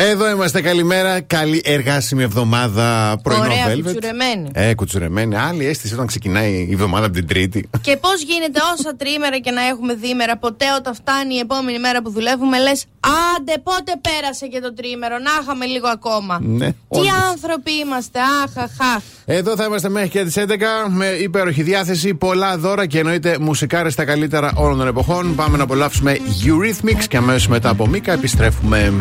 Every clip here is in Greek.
Εδώ είμαστε, καλημέρα. Καλή εργάσιμη εβδομάδα πρωινό Ωραία, Velvet. κουτσουρεμένη. Ε, κουτσουρεμένη. Άλλη αίσθηση όταν ξεκινάει η εβδομάδα από την Τρίτη. Και πώς γίνεται όσα τρίμερα και να έχουμε δίμερα, ποτέ όταν φτάνει η επόμενη μέρα που δουλεύουμε, λες Άντε, πότε πέρασε και το τρίμερο, να είχαμε λίγο ακόμα. Ναι, Τι όντως. άνθρωποι είμαστε, αχ, αχ, αχ. Εδώ θα είμαστε μέχρι και τις 11 με υπέροχη διάθεση, πολλά δώρα και εννοείται μουσικάρες στα καλύτερα όλων των εποχών. Πάμε να απολαύσουμε Eurythmics και αμέσως μετά από Μίκα επιστρέφουμε.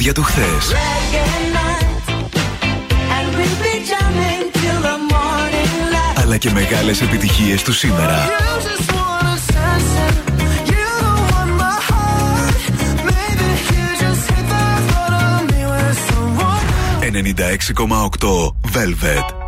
τραγούδια χθες. Αλλά και μεγάλες επιτυχίες του σήμερα. 96,8 Velvet.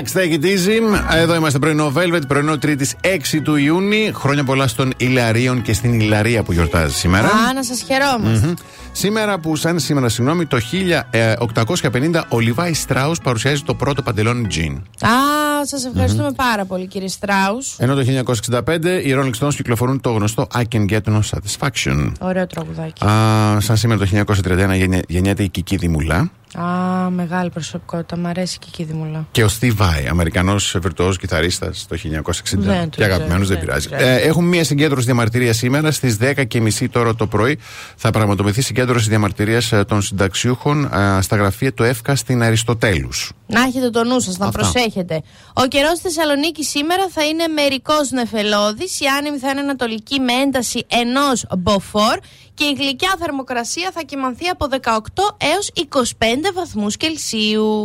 Relax, take it easy. Εδώ είμαστε πρωινό Velvet, πρωινό Τρίτη 6 του Ιούνιου. Χρόνια πολλά στον Ιλαρίων και στην Ιλαρία που γιορτάζει σήμερα. Α, να σας χαιρόμαστε. Σήμερα που σαν σήμερα, συγγνώμη, το 1850 ο Λιβάη Στράους παρουσιάζει το πρώτο παντελόνι τζιν. Α, σας ευχαριστούμε πάρα πολύ κύριε Στράους. Ενώ το 1965 οι Rolling Stones κυκλοφορούν το γνωστό I Can Get No Satisfaction. Ωραίο τραγουδάκι. Α, σαν σήμερα το 1931 γεννιέ- γεννιέται η Κική Δημουλά. Α, μεγάλη προσωπικότητα. Μ' αρέσει και η Κίδη Και ο Steve Vai, Αμερικανός βιρτουόζο κιθαρίστας το 1960. Δεν το και αγαπημένος, ξέρω, δεν δεν πειράζει. πειράζει. Ε, έχουμε μία συγκέντρωση διαμαρτυρίας σήμερα στις 10.30 τώρα το πρωί. Θα πραγματοποιηθεί συγκέντρωση διαμαρτυρίας ε, των συνταξιούχων ε, στα γραφεία του ΕΦΚΑ στην Αριστοτέλους. Να έχετε το νου σας, να Αυτά. προσέχετε. Ο καιρός στη Θεσσαλονίκης σήμερα θα είναι μερικώ νεφελώδης. Η άνεμη θα είναι ανατολική με ένταση ενός μποφόρ και η γλυκιά θερμοκρασία θα κυμανθεί από 18 έως 25 βαθμούς Κελσίου.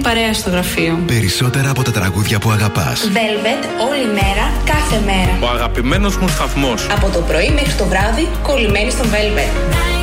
παρέα στο γραφείο. Περισσότερα από τα τραγούδια που αγαπάς. Velvet όλη μέρα, κάθε μέρα. Ο αγαπημένος μου σταθμός. Από το πρωί μέχρι το βράδυ, κολλημένη στο Velvet.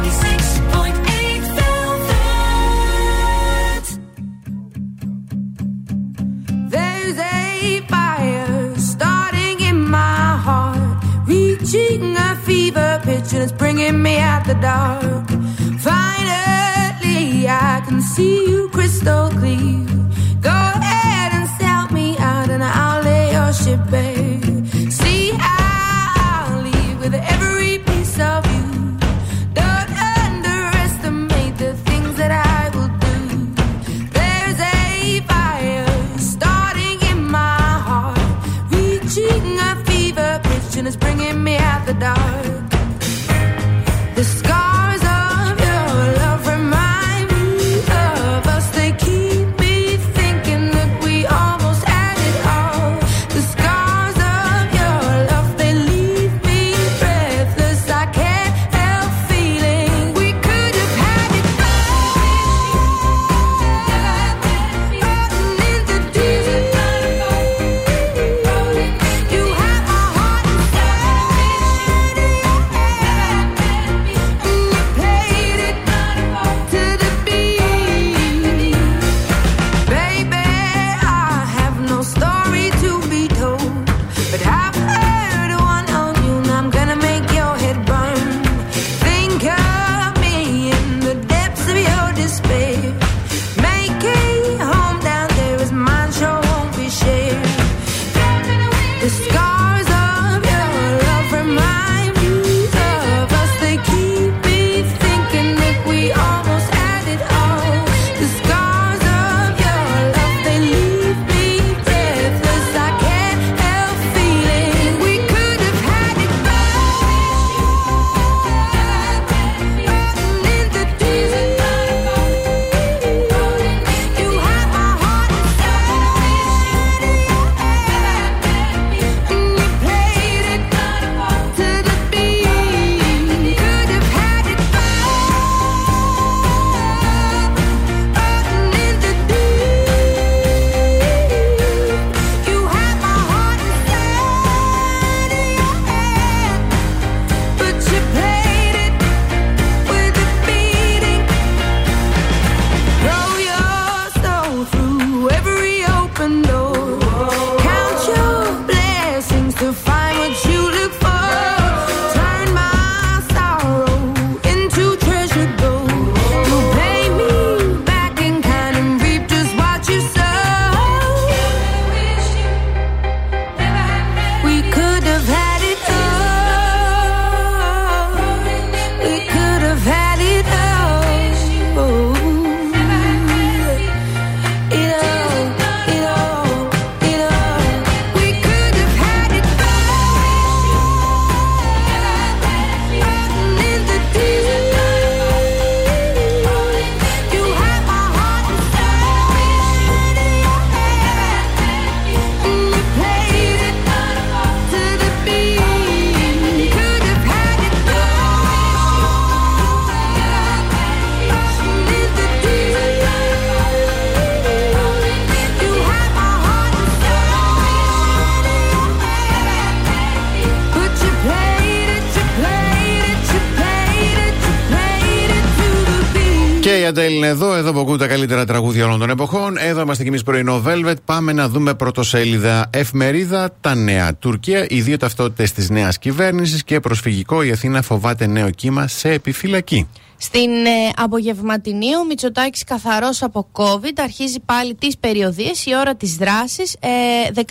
εδώ, εδώ που τα καλύτερα τραγούδια όλων των εποχών. Εδώ είμαστε κι εμείς πρωινό Velvet. Πάμε να δούμε πρωτοσέλιδα. Εφημερίδα Τα Νέα. Τουρκία, οι δύο ταυτότητες της νέας κυβέρνησης και προσφυγικό. Η Αθήνα φοβάται νέο κύμα σε επιφυλακή. Στην ε, απογευματινή ο Μητσοτάκης καθαρός από COVID αρχίζει πάλι τις περιοδίες η ώρα της δράσης ε, 19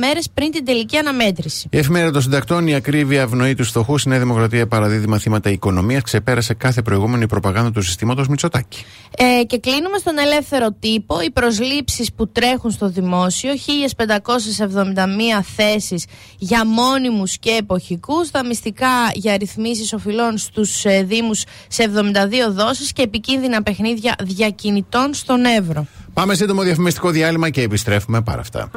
μέρες πριν την τελική αναμέτρηση. Η εφημερίδα των συντακτών, η ακρίβεια ευνοή τους φτωχούς, η Νέα Δημοκρατία παραδίδει μαθήματα οικονομία, ξεπέρασε κάθε προηγούμενη προπαγάνδα του συστήματος Μητσοτάκη. Ε, και κλείνουμε στον ελεύθερο τύπο. Οι προσλήψεις που τρέχουν στο δημόσιο, 1571 θέσεις για μόνιμους και εποχικούς, τα μυστικά για ρυθμίσεις οφειλών στους ε, Δήμους σε 70 δόσεις και επικίνδυνα παιχνίδια διακινητών στον Εύρο. Πάμε σύντομο διαφημιστικό διάλειμμα και επιστρέφουμε πάρα αυτά.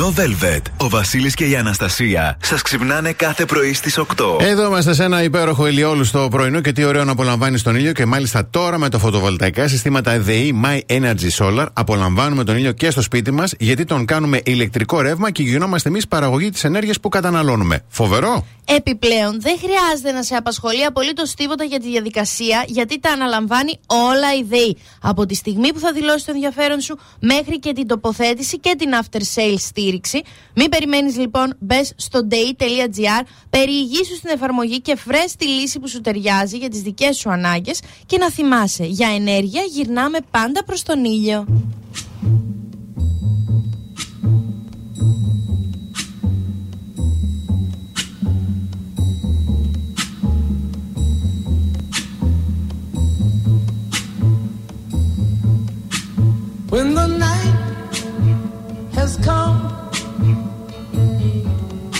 Πρωινό Velvet. Ο Βασίλης και η Αναστασία σας ξυπνάνε κάθε πρωί στις 8. Εδώ είμαστε σε ένα υπέροχο ηλιόλου στο πρωινό και τι ωραίο να απολαμβάνει τον ήλιο. Και μάλιστα τώρα με τα φωτοβολταϊκά συστήματα ΕΔΕΗ My Energy Solar απολαμβάνουμε τον ήλιο και στο σπίτι μας γιατί τον κάνουμε ηλεκτρικό ρεύμα και γινόμαστε εμείς παραγωγή της ενέργειας που καταναλώνουμε. Φοβερό! Επιπλέον, δεν χρειάζεται να σε απασχολεί απολύτως τίποτα για τη διαδικασία, γιατί τα αναλαμβάνει όλα η ΔΕΗ. Από τη στιγμή που θα δηλώσει το ενδιαφέρον σου μέχρι και την τοποθέτηση και την after sale στήριξη. Μην περιμένεις λοιπόν, μπες στο day.gr, περιηγήσου στην εφαρμογή και φρε τη λύση που σου ταιριάζει για τις δικές σου ανάγκες και να θυμάσαι, για ενέργεια γυρνάμε πάντα προς τον ήλιο. When the night has come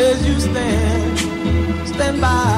As you stand, stand by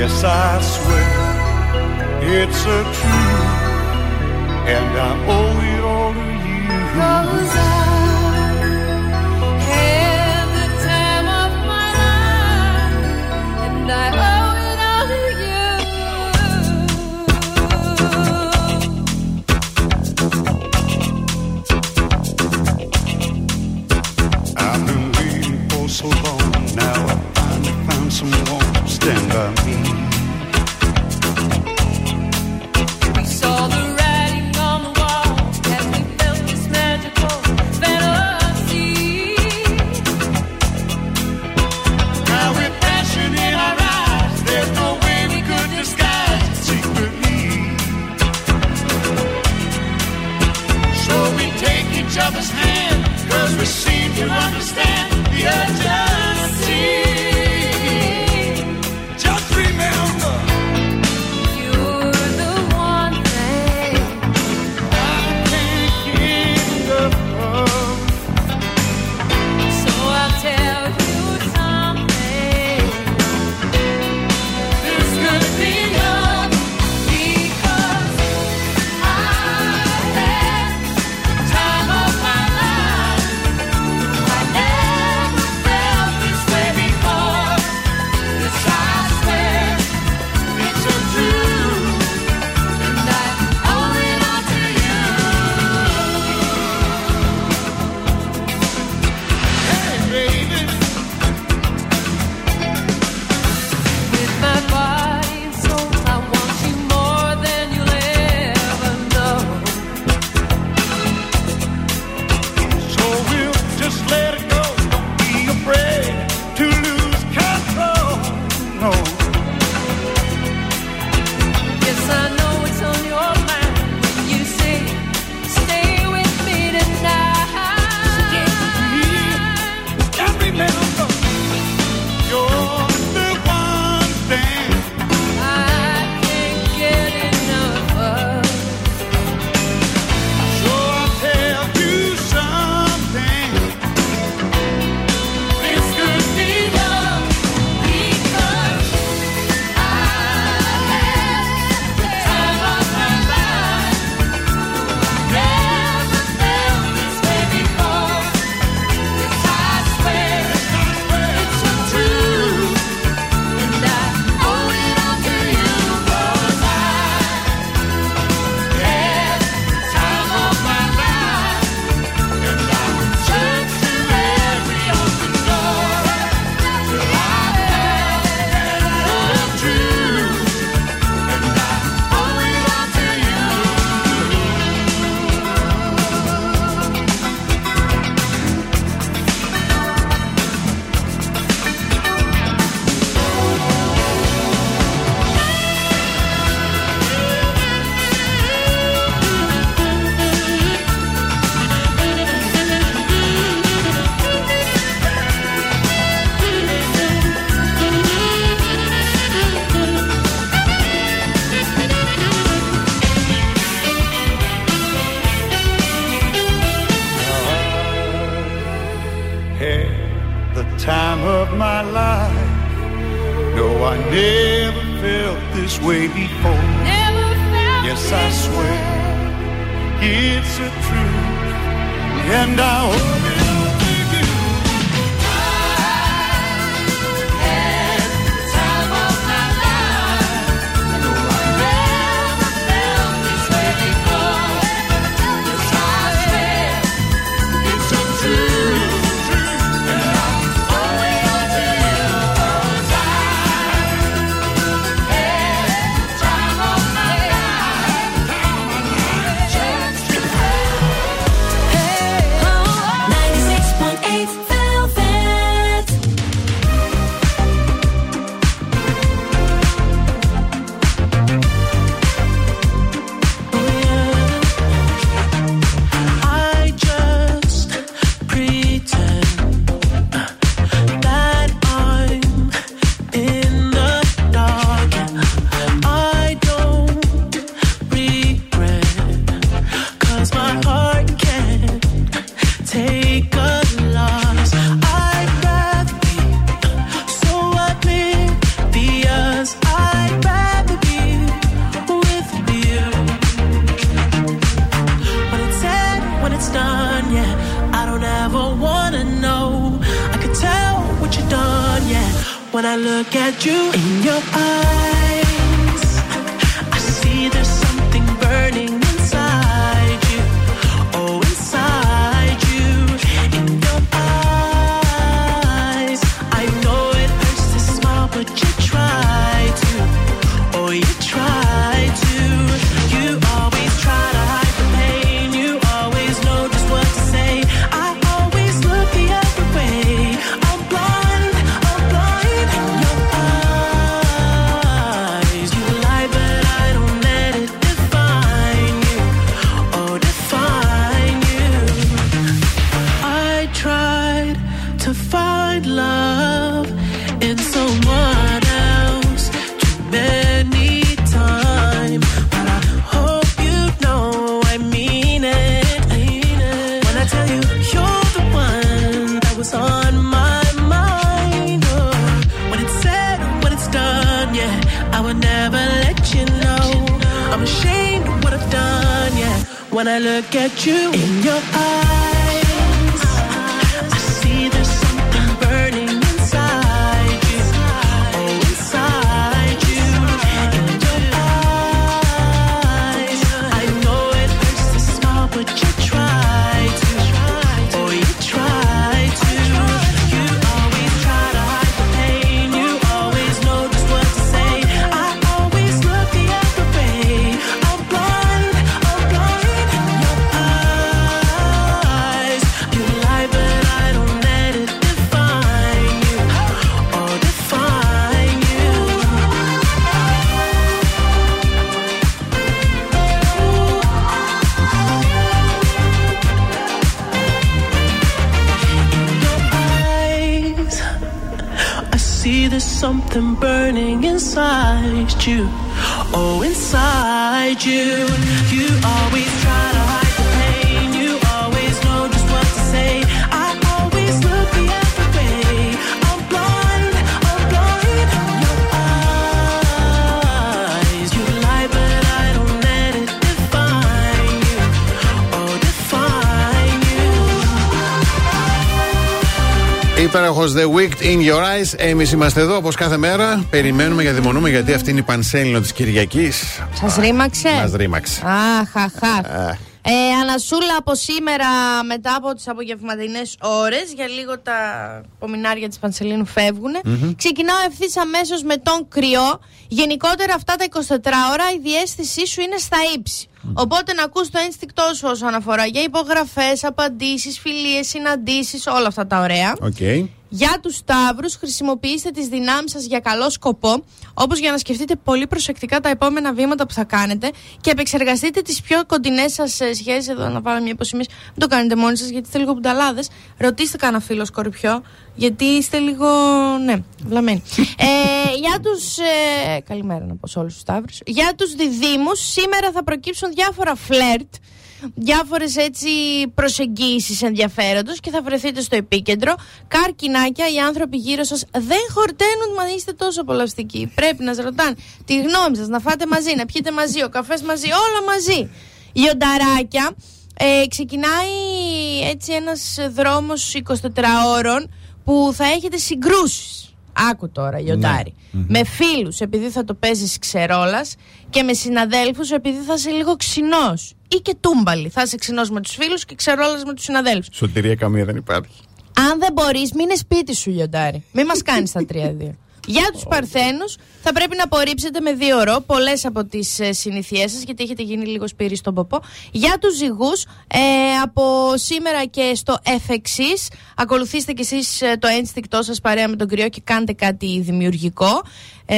Yes, I swear it's a truth, and I owe it all to you. know something burning inside you. Oh, inside you. You always Υπέροχο The Wicked in Your Eyes. Εμείς είμαστε εδώ όπως κάθε μέρα. Περιμένουμε γιατί αδημονούμε γιατί αυτή είναι η πανσέληνο της Κυριακής. Σας ρήμαξε. Μας ρήμαξε. Αχ, αχ, αχ. Ε, Ε, Αναστασούλα από σήμερα μετά από τις απογευματινές ώρες για λίγο τα απομεινάρια της Πανσελίνου φεύγουν. Μμμ. Ξεκινάω ευθύς αμέσως με τον κριό. Γενικότερα αυτά τα 24 ώρα η διαίσθησή σου είναι στα ύψη. Οπότε να ακούς το ένστικτό σου όσον αφορά για υπογραφές, απαντήσεις, φιλίες, συναντήσεις, όλα αυτά τα ωραία. Οκ. Για τους Ταύρους χρησιμοποιήστε τις δυνάμεις σας για καλό σκοπό, όπως για να σκεφτείτε πολύ προσεκτικά τα επόμενα βήματα που θα κάνετε και επεξεργαστείτε τις πιο κοντινές σας ε, σχέσεις. Εδώ να βάλω μια υποσημείωση. Μην το κάνετε μόνοι σας γιατί είστε λίγο μπουνταλάδες. Ρωτήστε κανένα φίλο σκορπιό, γιατί είστε λίγο, ναι, βλαμμένοι. ε, για τους, ε, καλημέρα να πω σε όλους τους Σταύρους. Για τους διδήμους, σήμερα θα προκύψουν διάφορα φλερτ διάφορες έτσι προσεγγίσεις ενδιαφέροντος και θα βρεθείτε στο επίκεντρο. Καρκινάκια, οι άνθρωποι γύρω σας δεν χορταίνουν, μα είστε τόσο απολαυστικοί. Πρέπει να σας ρωτάνε τη γνώμη σας, να φάτε μαζί, να πιείτε μαζί, ο καφές μαζί, όλα μαζί. Λιονταράκια, ε, ξεκινάει έτσι ένας δρόμος 24 ώρων που θα έχετε συγκρούσεις. Άκου τώρα, Λιοντάρι. Με φίλους επειδή θα το παίζεις ξερόλας και με συναδέλφους επειδή θα είσαι λίγο ξινός. Ή και τούμπαλι. Θα είσαι ξινός με τους φίλους και ξερόλας με τους συναδέλφους. Σωτηρία καμία δεν υπάρχει. Αν δεν μπορείς, μείνε σπίτι σου, Λιοντάρι. Μην μας κάνεις τα τρία-δύο. Για τους Παρθένους, θα πρέπει να απορρίψετε με δύο ώρο πολλές από τις ε, συνήθειέ σας, γιατί έχετε γίνει λίγο σπύρι στον ποπό. Για τους ζυγούς, ε, από σήμερα και στο εφ' εξής, ακολουθήστε κι εσείς το ένστικτό σας παρέα με τον κρυό και κάντε κάτι δημιουργικό. Ε,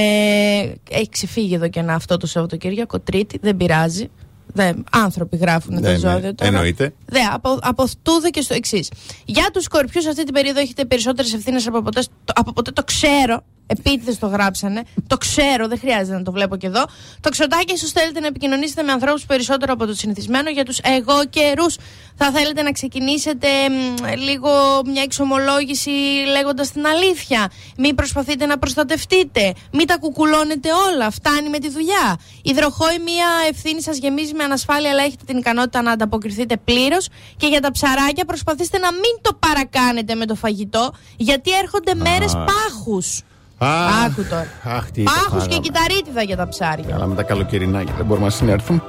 έχει ξεφύγει εδώ και ένα αυτό το Σαββατοκύριακο, Τρίτη, δεν πειράζει. Δεν, άνθρωποι γράφουν Ναι, τα ναι, ζώδια τώρα. εννοείται. Δε, από, από τούδε και στο εξής. Για τους σκορπιούς, αυτή την περίοδο έχετε περισσότερες ευθύνες από ποτέ. Το, από ποτέ το ξέρω. Επίτηδες το γράψανε. Το ξέρω, δεν χρειάζεται να το βλέπω και εδώ. Το ξωτάκι, ίσως θέλετε να επικοινωνήσετε με ανθρώπους περισσότερο από το συνηθισμένο για τους εγώ καιρούς. Θα θέλετε να ξεκινήσετε μ, λίγο μια εξομολόγηση λέγοντας την αλήθεια. Μην προσπαθείτε να προστατευτείτε. Μην τα κουκουλώνετε όλα. Φτάνει με τη δουλειά. Υδροχόη, μια ευθύνη σας γεμίζει με ανασφάλεια, αλλά έχετε την ικανότητα να ανταποκριθείτε πλήρως. Και για τα ψαράκια, προσπαθήστε να μην το παρακάνετε με το φαγητό, γιατί έρχονται μέρες πάχους. Αχ, Άκου τώρα. Αχ, τι Πάχου τα και φάγαμε. κυταρίτιδα για τα ψάρια. Αλλά με τα καλοκαιρινάκια δεν μπορούμε να συνέρθουν.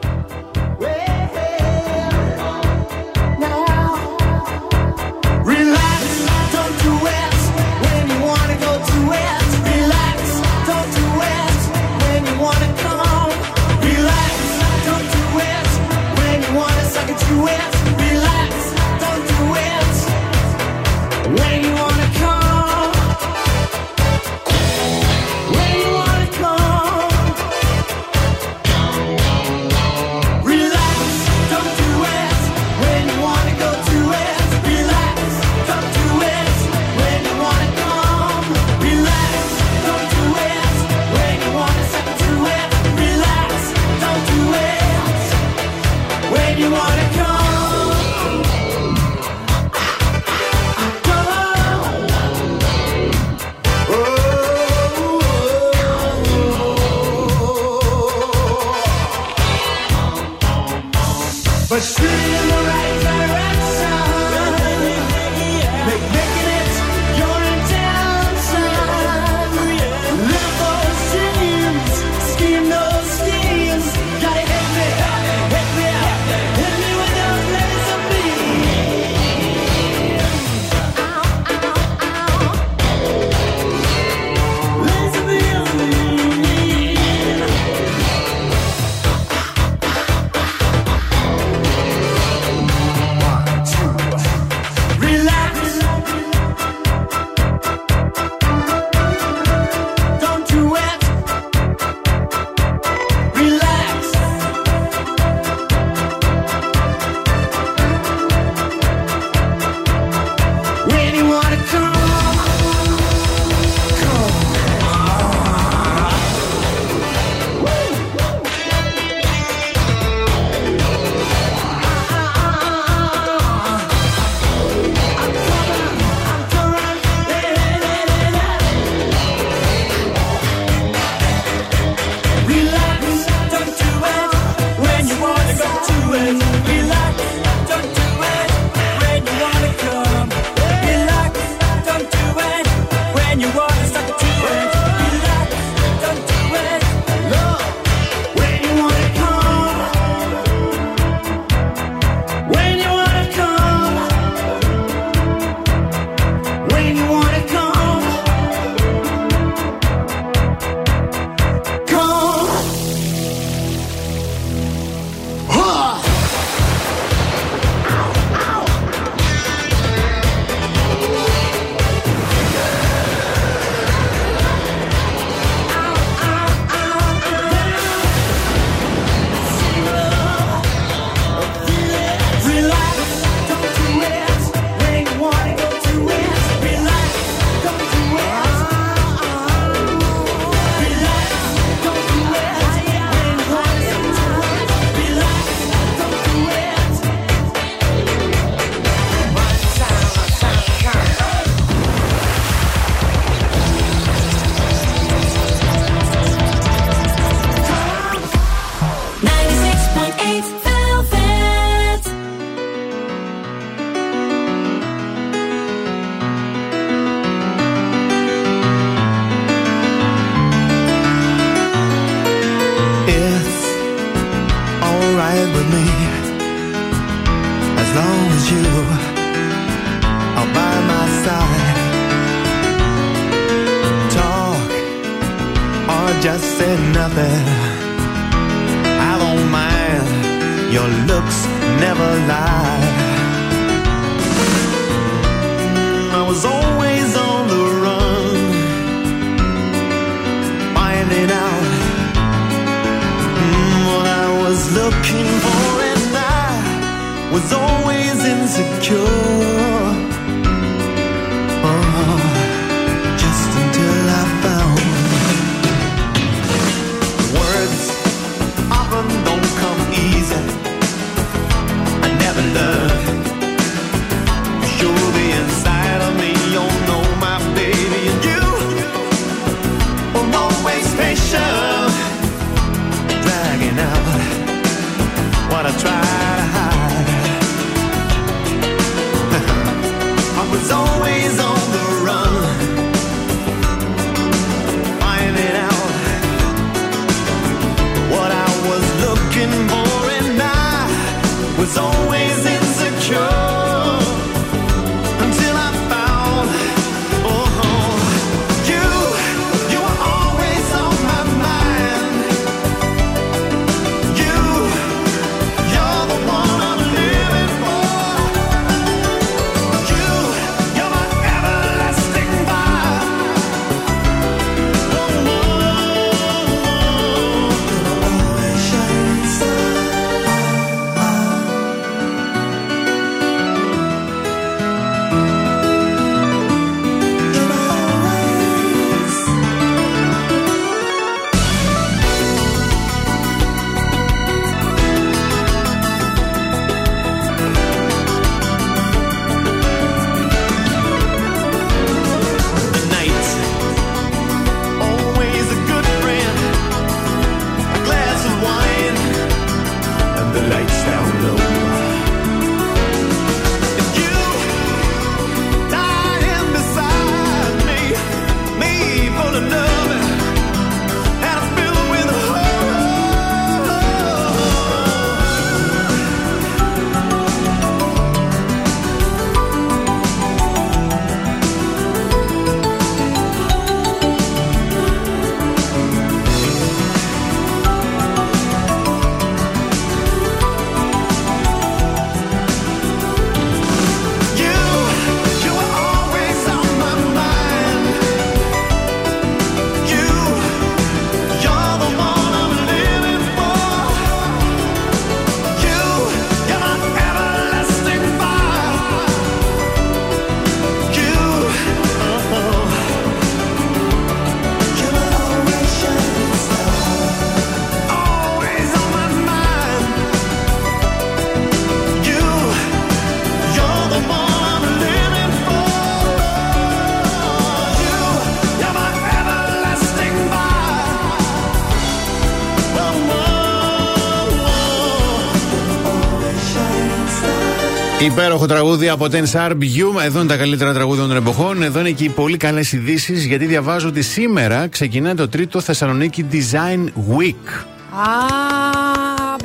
Υπέροχο τραγούδι από Ten Sharp You. Εδώ είναι τα καλύτερα τραγούδια των εποχών. Εδώ είναι και οι πολύ καλές ειδήσεις γιατί διαβάζω ότι σήμερα ξεκινάει το τρίτο Θεσσαλονίκη Design Week. Α,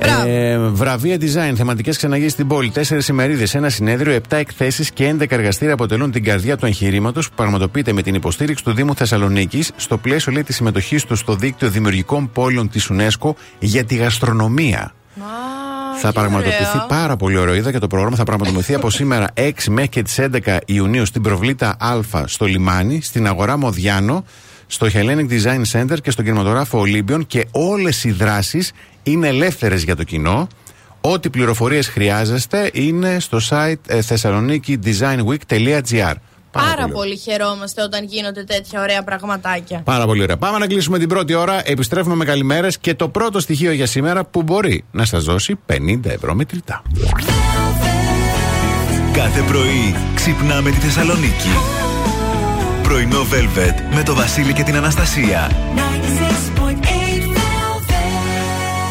μπράβο. Ε, βραβεία design, θεματικές ξεναγίε στην πόλη. Τέσσερις ημερίδες, ένα συνέδριο, επτά εκθέσεις και 11 εργαστήρια αποτελούν την καρδιά του εγχειρήματος που πραγματοποιείται με την υποστήριξη του Δήμου Θεσσαλονίκης στο πλαίσιο λέει της συμμετοχής του στο δίκτυο δημιουργικών πόλεων της UNESCO για τη γαστρονομία. Θα πραγματοποιηθεί ωραίο. πάρα πολύ ωραίο. Είδα και το πρόγραμμα θα πραγματοποιηθεί από σήμερα 6 μέχρι και τις 11 Ιουνίου στην Προβλήτα Α στο λιμάνι, στην αγορά Μοδιάνο, στο Hellenic Design Center και στον κινηματογράφο Olympion και όλες οι δράσεις είναι ελεύθερες για το κοινό. Ό,τι πληροφορίες χρειάζεστε είναι στο site ε, thessalonikiDesignWeek.gr. Πάρα, πολύ. χαιρόμαστε όταν γίνονται τέτοια ωραία πραγματάκια. Πάρα πολύ ωραία. Πάμε να κλείσουμε την πρώτη ώρα. Επιστρέφουμε με καλημέρες και το πρώτο στοιχείο για σήμερα που μπορεί να σας δώσει 50 ευρώ μετρητά. Κάθε πρωί ξυπνάμε τη Θεσσαλονίκη. Πρωινό Velvet με το Βασίλη και την Αναστασία.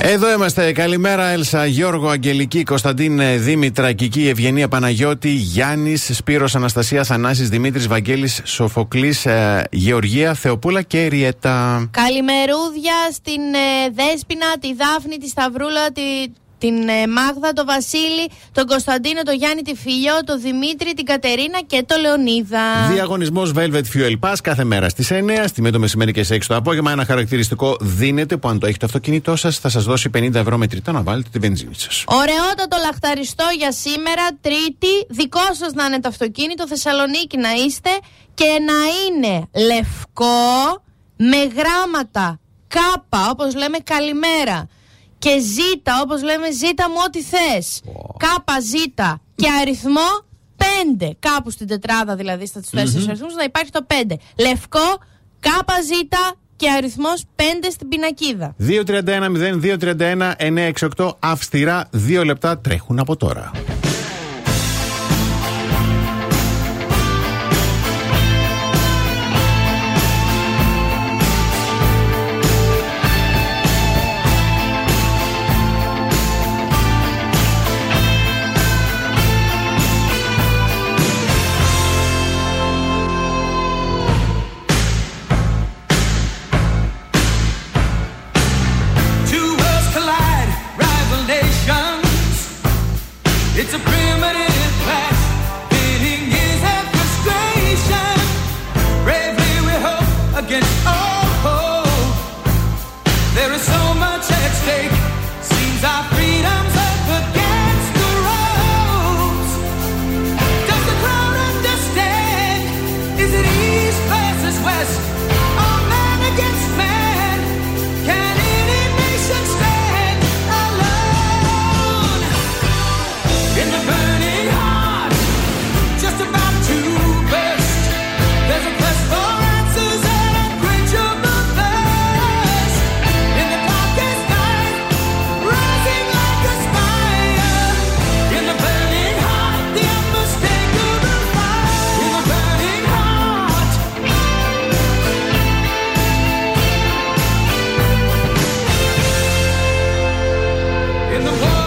Εδώ είμαστε. Καλημέρα, Έλσα, Γιώργο, Αγγελική, Κωνσταντίν, ε, Δήμητρα, Κική, Ευγενία, Παναγιώτη, Γιάννης, Σπύρος, Αναστασίας, Θανάση, Δημήτρης, Βαγγέλης, Σοφοκλής, Γεωργία, Θεοπούλα και Ριέτα. Καλημερούδια στην ε, Δέσποινα, τη Δάφνη, τη Σταυρούλα, τη, την ε, Μάγδα, τον Βασίλη, τον Κωνσταντίνο, τον Γιάννη, τη Φιλιό, τον Δημήτρη, την Κατερίνα και τον Λεωνίδα. Διαγωνισμός Velvet Fuel Pass κάθε μέρα στις 9, στη μία το μεσημέρι και σε 6 το απόγευμα. Ένα χαρακτηριστικό δίνεται που αν το έχει το αυτοκίνητό σας θα σας δώσει 50 ευρώ μετρητά να βάλετε τη βενζίνη σας. Ωραιότατο λαχταριστό για σήμερα, Τρίτη. Δικό σας να είναι το αυτοκίνητο, Θεσσαλονίκη να είστε και να είναι λευκό με γράμματα κάπα, όπως λέμε καλημέρα. Και ζήτα, όπως λέμε ζήτα μου ό,τι θες. Κάπα ζήτα και αριθμό 5. Κάπου στην τετράδα δηλαδή στα τους τέσσερις Μμμ. αριθμούς να υπάρχει το 5. Λευκό, κάπα ζήτα και αριθμός 5 στην πινακίδα. 231-0231-968 αυστηρά 2 λεπτά τρέχουν από τώρα. In the warrior's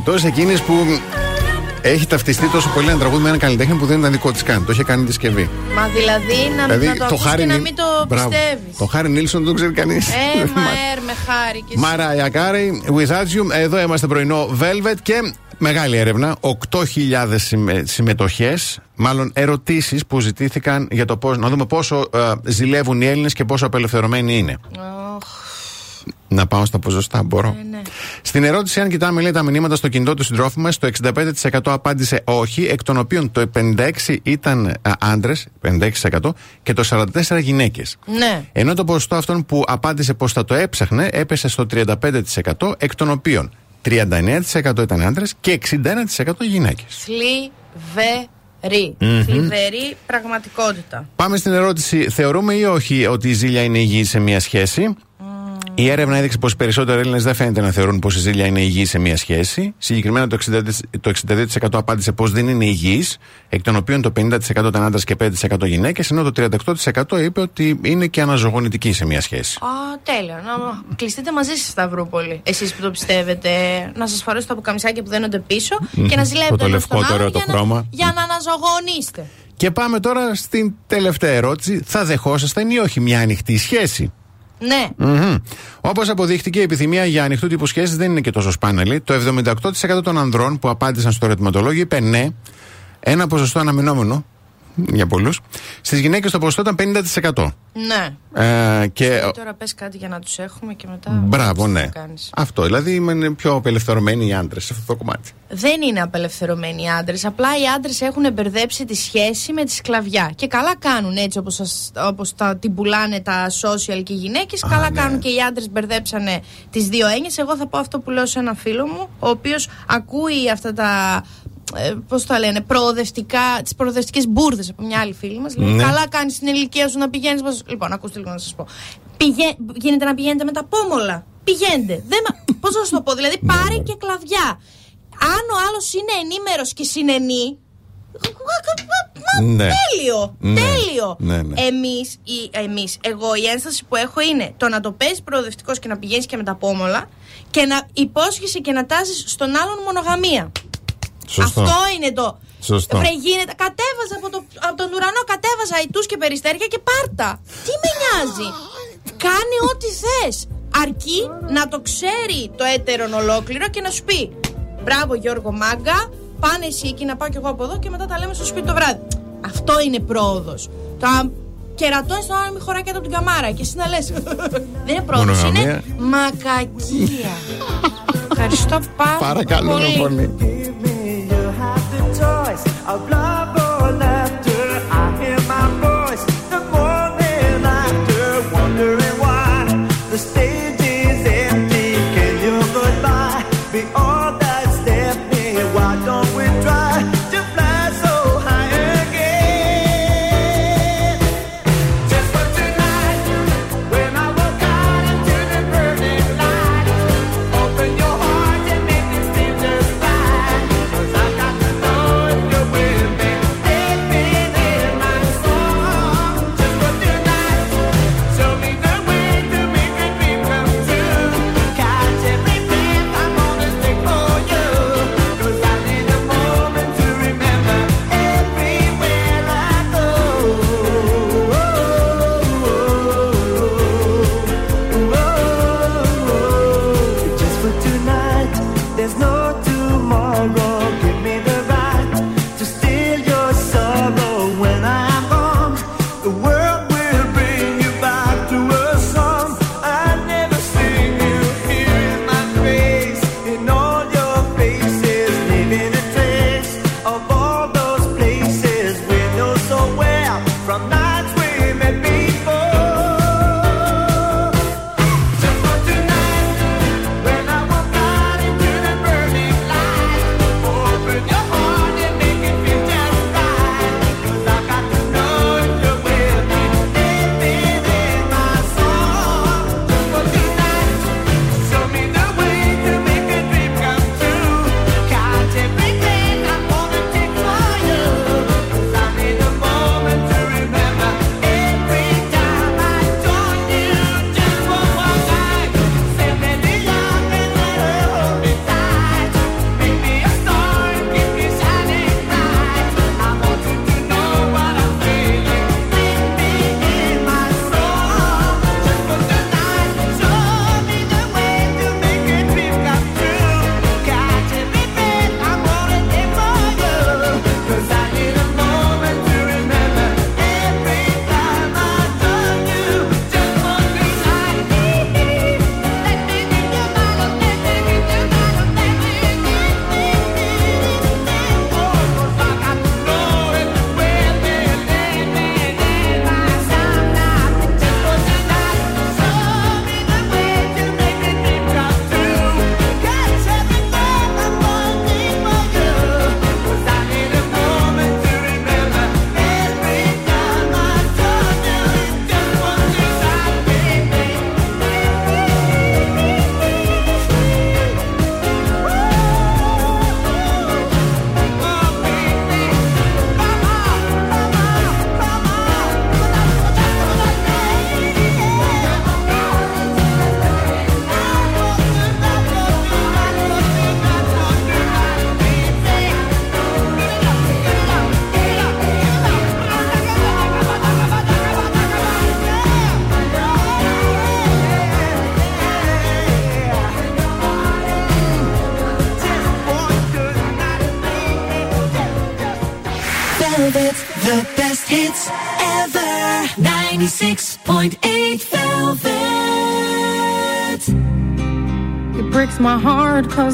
Περιπτώσεις εκείνης που έχει ταυτιστεί τόσο πολύ ένα τραγούδι με έναν καλλιτέχνη που δεν ήταν δικό της καν. Το είχε κάνει τη συσκευή. Μα δηλαδή να, Δηλαδή, να το, το ακούς Χάρη και να Νι- μην το Μπράβο. πιστεύεις. Το Χάρη Νίλσον δεν το ξέρει κανείς. Ε, μα έρ, με χάρη και εσύ. Μαράια Κάρι, Without You. Εδώ είμαστε πρωινό Velvet και μεγάλη έρευνα. 8.000 συμμετοχές, μάλλον ερωτήσεις που ζητήθηκαν για το πώ. Να δούμε πόσο ε, ζηλεύουν οι Έλληνες και πόσο απελευθερωμένοι είναι. Να πάω στα ποσοστά, μπορώ. ναι. Στην ερώτηση, αν κοιτάμε λέει, τα μηνύματα στο κινητό του συντρόφου μας, το 65% απάντησε όχι, εκ των οποίων το 56% ήταν άντρες, 56% και το 44% γυναίκες. Ναι. Ενώ το ποσοστό αυτών που απάντησε πως θα το έψαχνε έπεσε στο 35%, εκ των οποίων 39% ήταν άντρες και 61% γυναίκες. Θλιβερή. Μμμ. Θλιβερή πραγματικότητα. Πάμε στην ερώτηση. Θεωρούμε ή όχι ότι η ζήλια είναι υγιής σε μια σχέση; Η έρευνα έδειξε πως οι περισσότεροι Έλληνες δεν φαίνεται να θεωρούν πως η ζήλια είναι υγιής σε μια σχέση. Συγκεκριμένα το 60%, το 62% απάντησε πως δεν είναι υγιής, εκ των οποίων το 50% ήταν άντρες και 5% γυναίκες, ενώ το 38% είπε ότι είναι και αναζωογονητική σε μια σχέση. Α, τέλεια. Να κλειστείτε μαζί στη Σταυρούπολη. Εσείς που το πιστεύετε. Να σας φορέσω τα πουκαμισάκια που δένονται πίσω Μμμ. και να Το ζηλεύετε το ένας λευκό, τον το άλλον ωραίο το για να- χρώμα. Για να αναζωογονείστε. Και πάμε τώρα στην τελευταία ερώτηση. Θα δεχόσασταν ή όχι μια ανοιχτή σχέση; Ναι. Όπως αποδείχτηκε, η επιθυμία για ανοιχτού τύπου σχέσεις δεν είναι και τόσο σπάναλη. Το 78% των ανδρών που απάντησαν στο ερωτηματολόγιο είπε ναι. Ένα ποσοστό αναμενόμενο για πολλούς. Στις γυναίκες το ποσοστό ήταν 50%. Ναι. Ε, και. Ε, Τώρα πες κάτι για να τους έχουμε και μετά. Μπράβο, τι ναι. θα κάνεις. Αυτό. Δηλαδή είναι πιο απελευθερωμένοι οι άντρες σε αυτό το κομμάτι. Δεν είναι απελευθερωμένοι οι άντρες. Απλά οι άντρες έχουν μπερδέψει τη σχέση με τη σκλαβιά. Και καλά κάνουν έτσι όπως όπως τα, την πουλάνε τα social και οι γυναίκες. Καλά ναι. κάνουν και οι άντρες μπερδέψανε τις δύο έννοιες. Εγώ θα πω αυτό που λέω σε ένα φίλο μου, ο οποίος ακούει αυτά τα. Ε, Πώς τα λένε, προοδευτικά, τις προοδευτικές μπουρδες από μια άλλη φίλη μας. Λέει, Ναι. Καλά κάνεις στην ηλικία σου να πηγαίνεις. Λοιπόν, ακούστε λίγο να σας πω. Πηγα... Γίνεται να πηγαίνετε με τα πόμολα. Πηγαίνετε. Δεν... Πώς να σου το πω, δηλαδή πάρε και κλαδιά. Αν ο άλλος είναι ενήμερος και συνενεί. Μα Ναι. τέλειο! Ναι. Τέλειο! Ναι, ναι. Εμείς, η- εμείς, εγώ η ένσταση που έχω είναι το να το παίζει προοδευτικός και να πηγαίνεις και με τα πόμολα και να υπόσχεσαι και να τάζεις στον άλλον μονογαμία. Σωστό. Αυτό είναι το. Σωστό. Βρε, γίνεται. Κατέβαζα από, το, από τον ουρανό, κατέβαζα ητούς και περιστέρια και πάρτα. Τι με νοιάζει; Κάνε ό,τι θες. Αρκεί να το ξέρει το έτερον ολόκληρο και να σου πει Μπράβο Γιώργο Μάγκα, πάνε εσύ εκεί να πάω κι εγώ από εδώ και μετά τα λέμε στο σπίτι το βράδυ. Αυτό είναι πρόοδος. Το να κερατώνεις τον άλλο μη χωράει κάτω από την καμάρα και εσύ να λες. Δεν είναι πρόοδος, είναι Μονογαμία. μακακία. Ευχαριστώ πάρα Παρακαλώ με πολύ. φωνή. Choice of love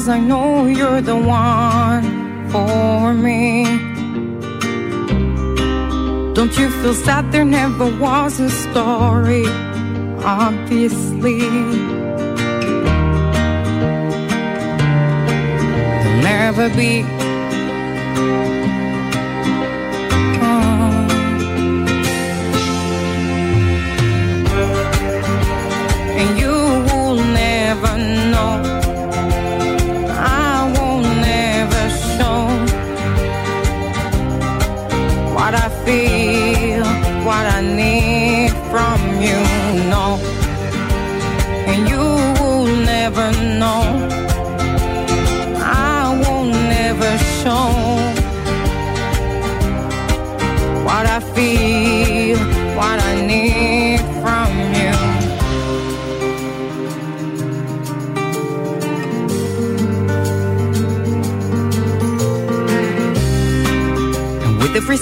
Cause I know you're the one for me. Don't you feel sad there never was a story? Obviously. There'll never be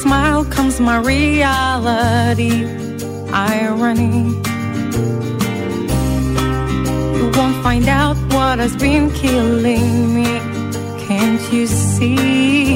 smile comes my reality. Irony. You won't find out what has been killing me. Can't you see?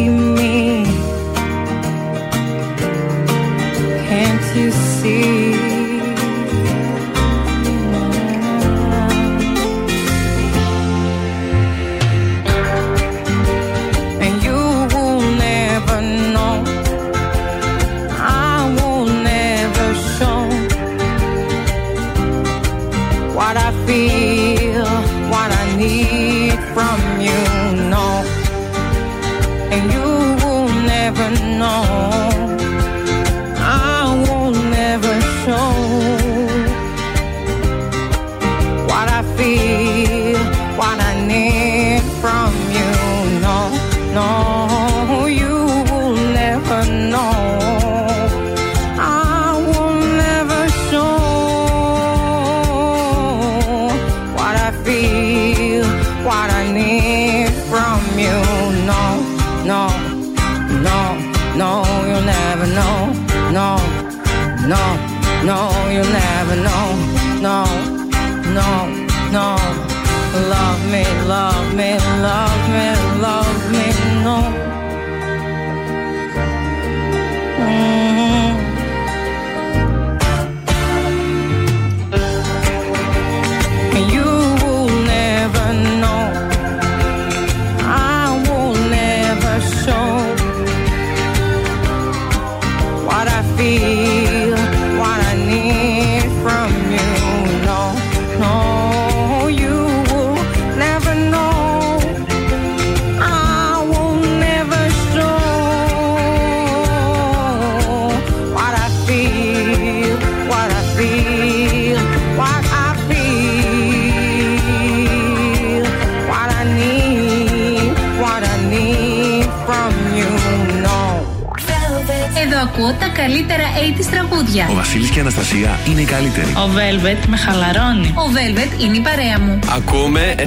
ακούω τα καλύτερα 80's τραγούδια. Ο Βασίλης και η Αναστασία είναι οι καλύτεροι. Ο Velvet με χαλαρώνει. Ο Velvet είναι η παρέα μου. Ακούμε 96,8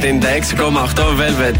Velvet.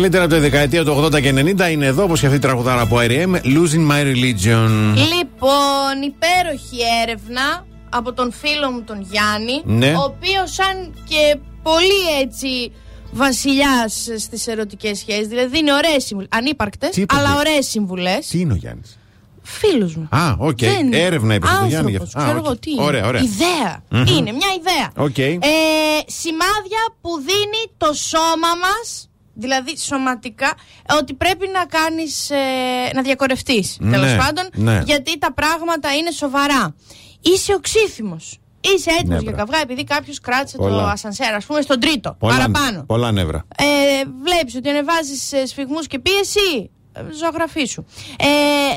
Καλύτερα από τη δεκαετία του 80 και 90 είναι εδώ, όπως και αυτή η τραγουδάρα από R.E.M. Losing My Religion. Λοιπόν, υπέροχη έρευνα από τον φίλο μου τον Γιάννη, Ναι. ο οποίος σαν και πολύ έτσι βασιλιάς στις ερωτικές σχέσεις, δηλαδή δίνει ωραίες συμβουλές, ανύπαρκτες, Τι είπε, αλλά τι; ωραίες συμβουλές. Τι είναι ο Γιάννης; Φίλους μου. Α, οκ. Δεν- Έρευνα είπες στο Γιάννη. γι' Άνθρωπος, αυτό. Α, ξέρω οκ. εγώ τι είναι. Ωραία, ωραία. Ιδέα. Μμμ. Είναι μια ιδέα. Οκ. Ε, σημάδια που δίνει το σώμα μας Δηλαδή σωματικά ότι πρέπει να κάνεις ε, να διακορευτείς Ναι, τέλος πάντων ναι. γιατί τα πράγματα είναι σοβαρά. Είσαι οξύθυμος. Είσαι έτοιμος Ναι, για μπρε. καυγά επειδή κάποιος κράτησε το Πολλά. ασανσέρ ας πούμε στον τρίτο Πολλά, παραπάνω. πολλά νεύρα. Ε, βλέπεις ότι ανεβάζεις ε, σφιγμούς και πίεση, ε, ζωγραφή σου. Ε,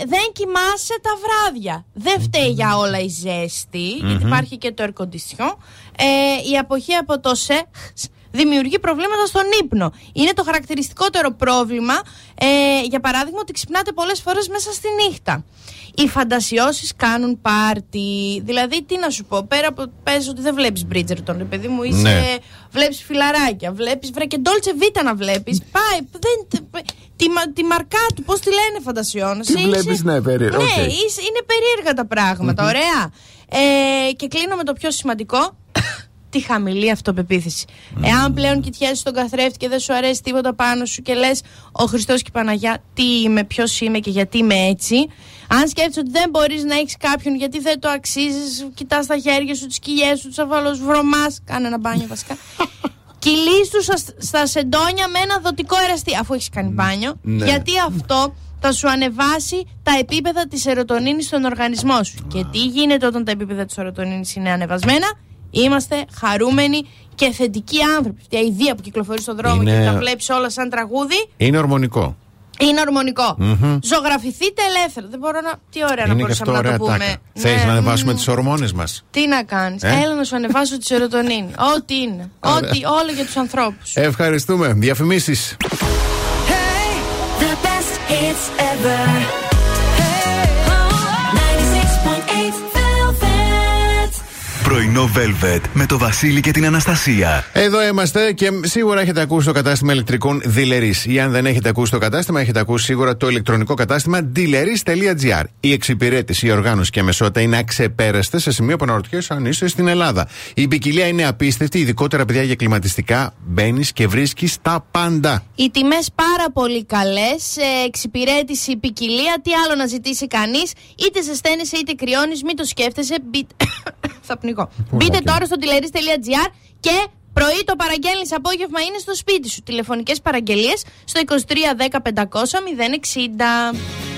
δεν κοιμάσαι τα βράδια. Δεν φταίει για όλα η ζέστη, γιατί Μμμ. υπάρχει και το air condition. Ε, η αποχή από το σεξ δημιουργεί προβλήματα στον ύπνο. Είναι το χαρακτηριστικότερο πρόβλημα, ε, για παράδειγμα, ότι ξυπνάτε πολλές φορές μέσα στη νύχτα. Οι φαντασιώσεις κάνουν πάρτι. Δηλαδή, τι να σου πω, πέρα από πες ότι δεν βλέπεις Bridgerton, ρε παιδί μου, είσαι, Ναι. βλέπεις φιλαράκια, βλέπεις βρε και Dolce Vita να βλέπεις. Πάει, δεν, τη, μα- τη μαρκά του, πώς τη λένε φαντασιώνεσαι. Τι βλέπεις, ναι, περίεργα, Ναι, οκ. είσαι- είναι περίεργα τα πράγματα, ωραία. Ε, και κλείνω με το πιο σημαντικό, τη χαμηλή αυτοπεποίθηση. Εάν πλέον κοιτιάζεις στον καθρέφτη και δεν σου αρέσει τίποτα πάνω σου και λες: Ο Χριστός και η Παναγιά, τι είμαι, ποιος είμαι και γιατί είμαι έτσι. Αν σκέφτεσαι ότι δεν μπορείς να έχεις κάποιον γιατί δεν το αξίζεις, κοιτάς τα χέρια σου, τις κοιλιές σου, τους αβαλούς, βρωμάς. Κάνε ένα μπάνιο βασικά. Κυλείς τους στα- στα σεντόνια με ένα δοτικό εραστή, αφού έχεις κάνει μπάνιο. Ναι. Γιατί αυτό θα σου ανεβάσει τα επίπεδα της σερωτονίνης στον οργανισμό σου. Και τι γίνεται όταν τα επίπεδα της σερωτονίνης είναι ανεβασμένα; Είμαστε χαρούμενοι και θετικοί άνθρωποι. Αυτή η ιδέα που κυκλοφορεί στον δρόμο Είναι- και τα βλέπεις όλα σαν τραγούδι Είναι ορμονικό. είναι ορμονικό. Μμμ. Ζωγραφηθείτε ελεύθερα. Δεν μπορώ να. Τι ωραία να Είναι και μπορούσαμε αυτό να ωραία το πούμε. τάκα. Ναι, Θέλει να ανεβάσουμε μμ. τις ορμόνες μας. Τι να κάνεις. Ε; Έλα να σου ανεβάσω τη σερωτονίνη. Ό,τι είναι. Ωραία. Ό,τι, όλο για τους ανθρώπους. Ευχαριστούμε. Διαφημίσεις. The best hits ever. Πρωινό Velvet με το Βασίλη και την Αναστασία. Εδώ είμαστε και σίγουρα έχετε ακούσει το κατάστημα ηλεκτρικών Dealeris. Ή αν δεν έχετε ακούσει το κατάστημα, έχετε ακούσει σίγουρα το ηλεκτρονικό κατάστημα dealeris.gr. Η εξυπηρέτηση, η οργάνωση και η μεσότητα είναι αξεπέραστες σε σημείο που αναρωτιέσαι αν είσαι στην Ελλάδα. Η ποικιλία είναι απίστευτη, ειδικότερα παιδιά για κλιματιστικά. Μπαίνεις και βρίσκεις τα πάντα. Οι τιμές πάρα πολύ καλές. εξυπηρέτηση, ποικιλία. Τι άλλο να ζητήσει κανείς; Είτε ζεσταίνεσαι είτε κρυώνεις. Μην το σκέφτεσαι. Μπείτε, θα πνιγώ. Μπείτε τώρα στο τηλερίς.gr και πρωί το παραγγέλνεις απόγευμα είναι στο σπίτι σου. Τηλεφωνικές παραγγελίες στο 23 10 500 060.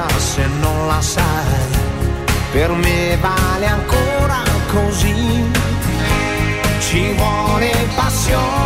Cosa se non la sai. Per me vale ancora così. Ci vuole passione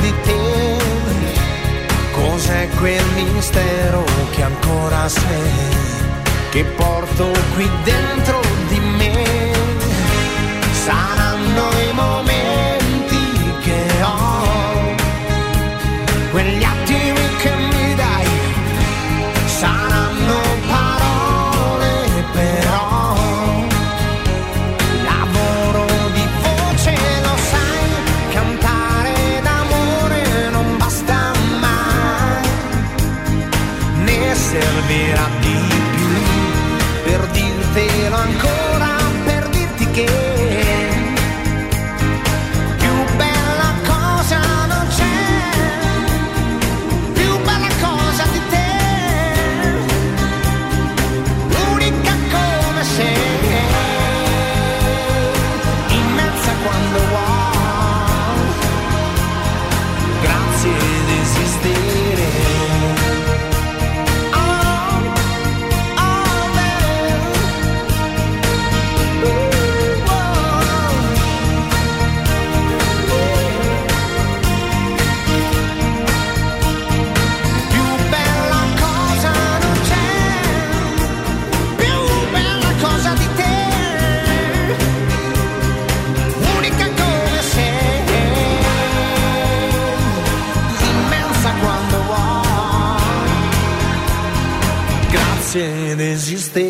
di te. Cos'è quel mistero che ancora sei, che porto qui dentro di me? Sana resistir.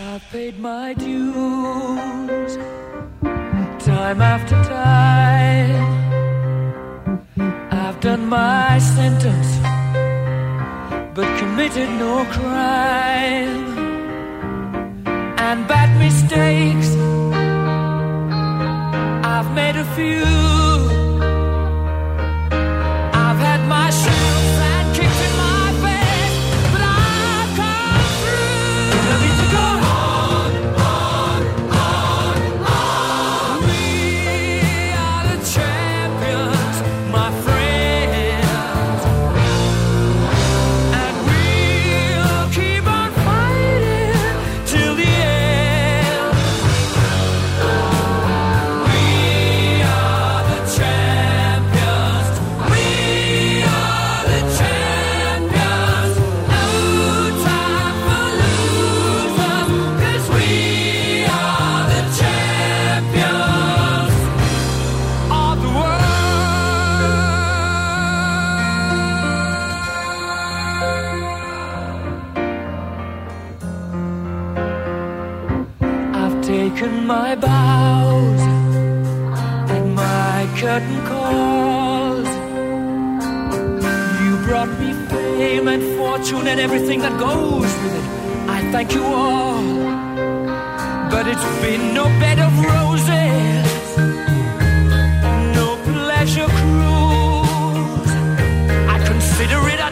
time after time. I've done my sentence, but committed no crime. And bad mistakes, I've made a few. and fortune and everything that goes with it. I thank you all, but it's been no bed of roses, no pleasure cruise. I consider it a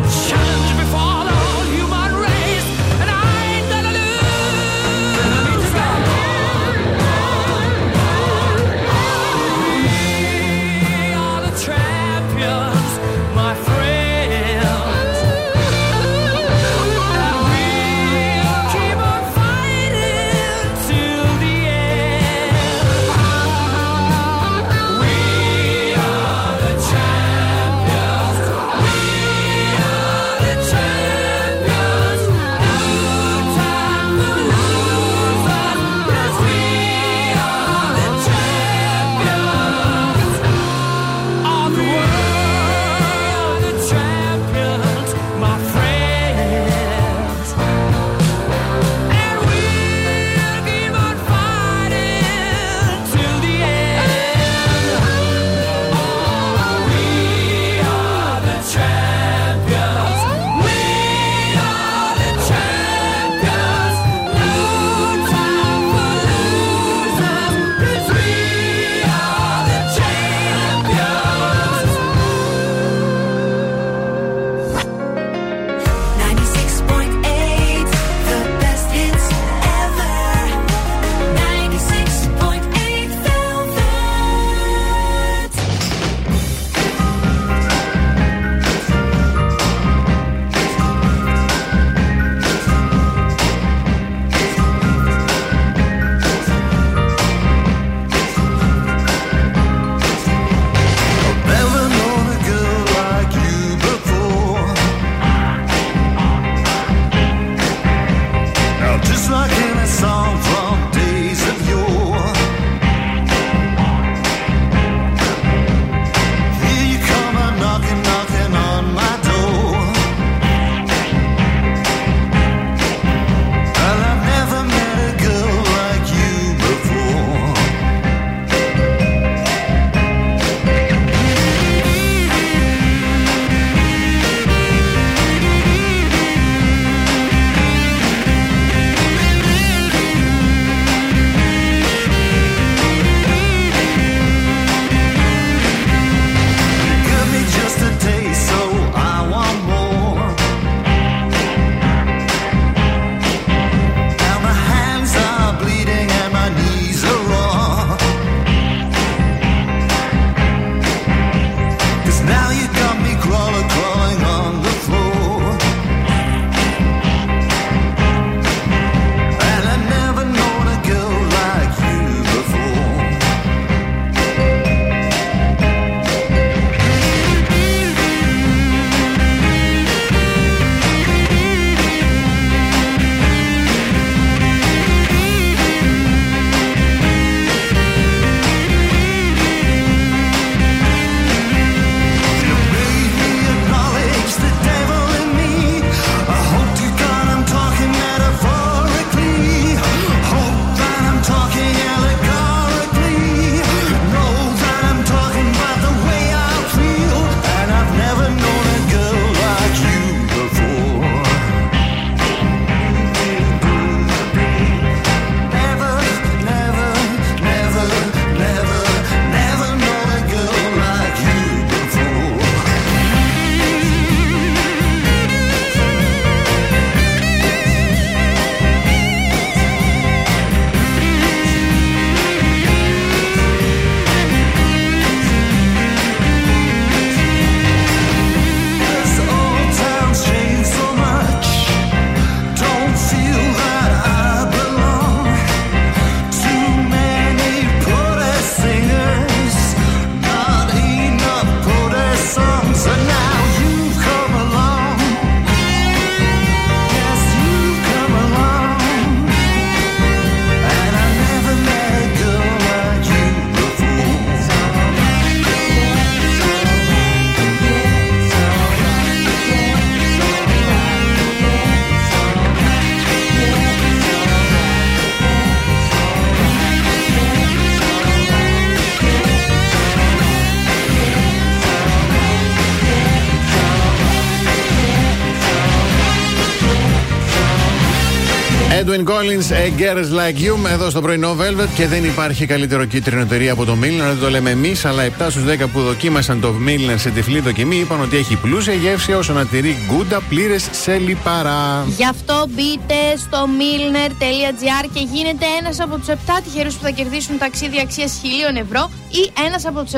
Edwin Collins, A Girls Like You, εδώ στο πρωινό Velvet και δεν υπάρχει καλύτερο κίτρινο εταιρεία από το Milner. Δεν το λέμε εμείς, αλλά 7 στους 10 που δοκίμασαν το Milner σε τυφλή δοκιμή είπαν ότι έχει πλούσια γεύση όσο να τηρεί γκούντα πλήρες σε λιπαρά. Γι' αυτό μπείτε στο milner.gr και γίνετε ένας από τους 7 τυχερούς που θα κερδίσουν ταξίδι αξίας 1000 ευρώ ή ένας από τους 70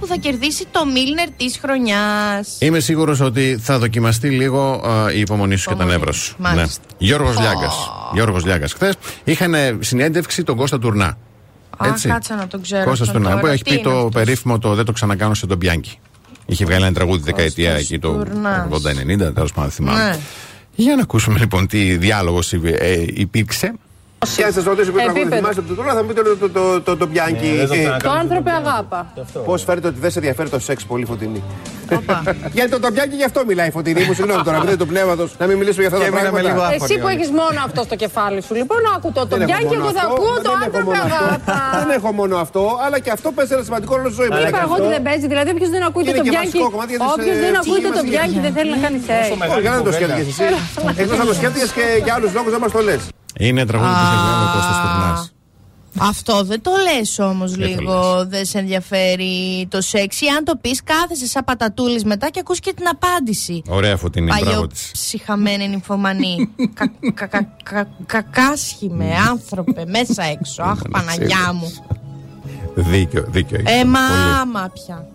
που θα κερδίσει το Milner της χρονιάς. Είμαι σίγουρος ότι θα δοκιμαστεί λίγο α, η υπομονή σου και τα νεύρα σου. Μάλιστα. Γιώργος Λιάγκας. Γιώργος Λιάγκας. Χθες είχαν συνέντευξη τον Κώστα Τουρνά. Α, κάτσε να το ξέρω. Κώστας αυτόν Τουρνά που τώρα. έχει Τι πει είναι το αυτός; περίφημο το Δεν το ξανακάνω σε τον Μπιάνκι. Είχε βγάλει ένα τραγούδι δεκαετία εκεί το Τουρνάς. 80-90, τέλος πάντων δεν θυμάμαι. Ναι. Για να ακούσουμε λοιπόν τι διάλογος υπήρξε. Και αν σας ρωτήσω ποιο τραγούδι Επίπεδο. θυμάστε από το τώρα, θα μου πείτε το, το, το, το, το πιάνκι. Το άνθρωπε αγάπα. Πώς φέρετε ότι δεν σε ενδιαφέρει το σεξ πολύ φωτεινή; Γιατί το, το πιάνκι γι' αυτό μιλάει η φωτεινή μου. Συγγνώμη τώρα, μην το πνεύματος, να μην μιλήσω για αυτά τα πράγματα. Εσύ που έχεις μόνο αυτό στο κεφάλι σου, λοιπόν, άκου το. Το Δεν έχω πιάνει και μόνο εγώ θα αυτό, ακούω δεν το έχω άνθρωπε μόνο αυτό. αγάπα. Δεν έχω μόνο αυτό, αλλά και αυτό παίζει ένα σημαντικό ρόλο στη ζωή μου. Είπα εγώ ότι δεν παίζει, δηλαδή όποιος δεν ακούει Είναι το και πιάνκι. βασικό κομμάτι για τις, Όποιος ε, δεν ακούει ψυχή το μας πιάνκι υγεία. δεν θέλει να κάνει σεξ. Όχι, για να το σκέφτηκες εσύ. Εκτός να το σκέφτηκες και για άλλους λόγους δεν μας το λες. Είναι τραγούδι που έχει βγάλει ο Κώστας Τουρνάς. Αυτό δεν το λες όμως Δεν το λίγο, δεν σε ενδιαφέρει το σεξ ή αν το πεις κάθεσαι σαν πατατούλης μετά και ακούς και την απάντηση. Ωραία φωτεινή, μπράβο Παλιό της. ψυχαμένη νυμφωμανή. Κα- κα- κα- κα- Κακάσχημε άνθρωπε μέσα έξω. Αχ Παναγιά μου. Δίκιο, δίκιο. έχεις. Ε, μα Πολύ. άμα πια.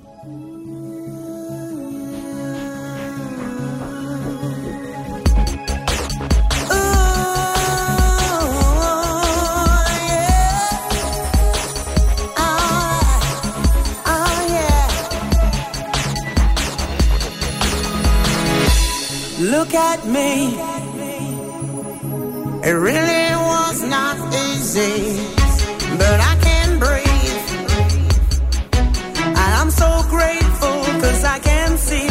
Look at me. It really was not easy, but I can breathe. And I'm so grateful because I can see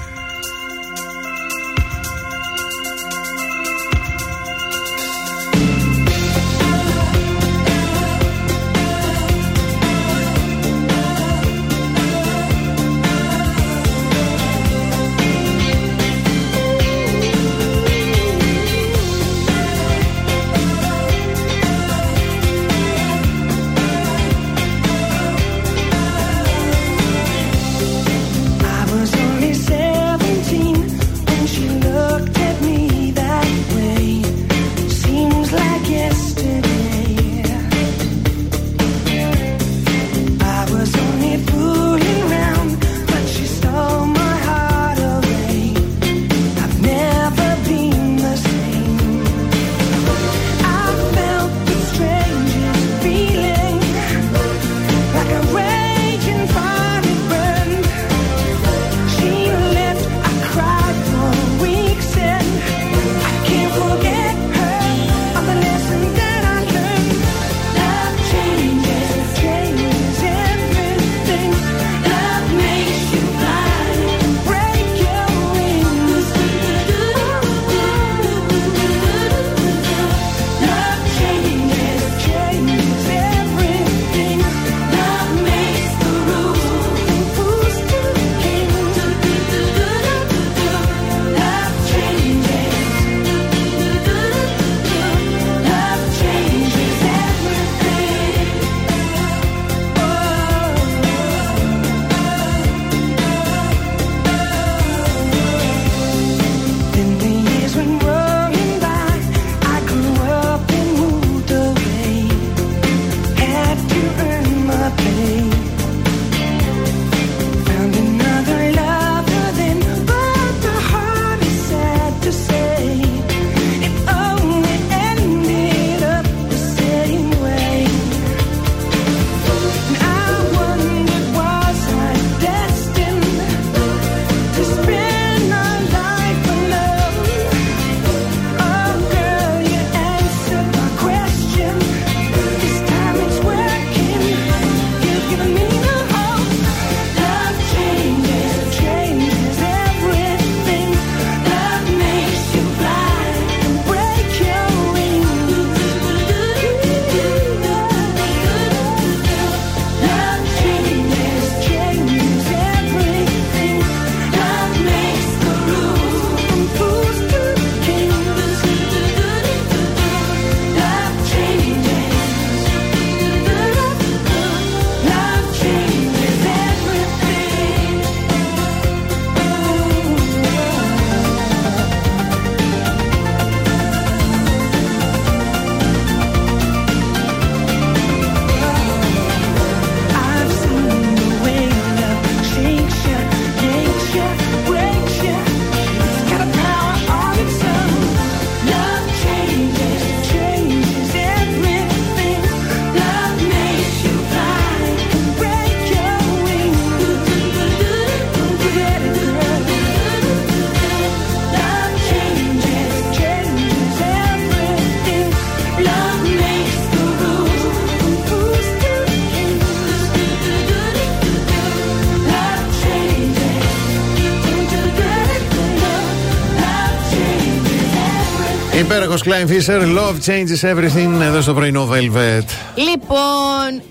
Everything. Υπέροχος Klein Fisher, Love Changes Everything, εδώ στο πρωινό Velvet. Λοιπόν,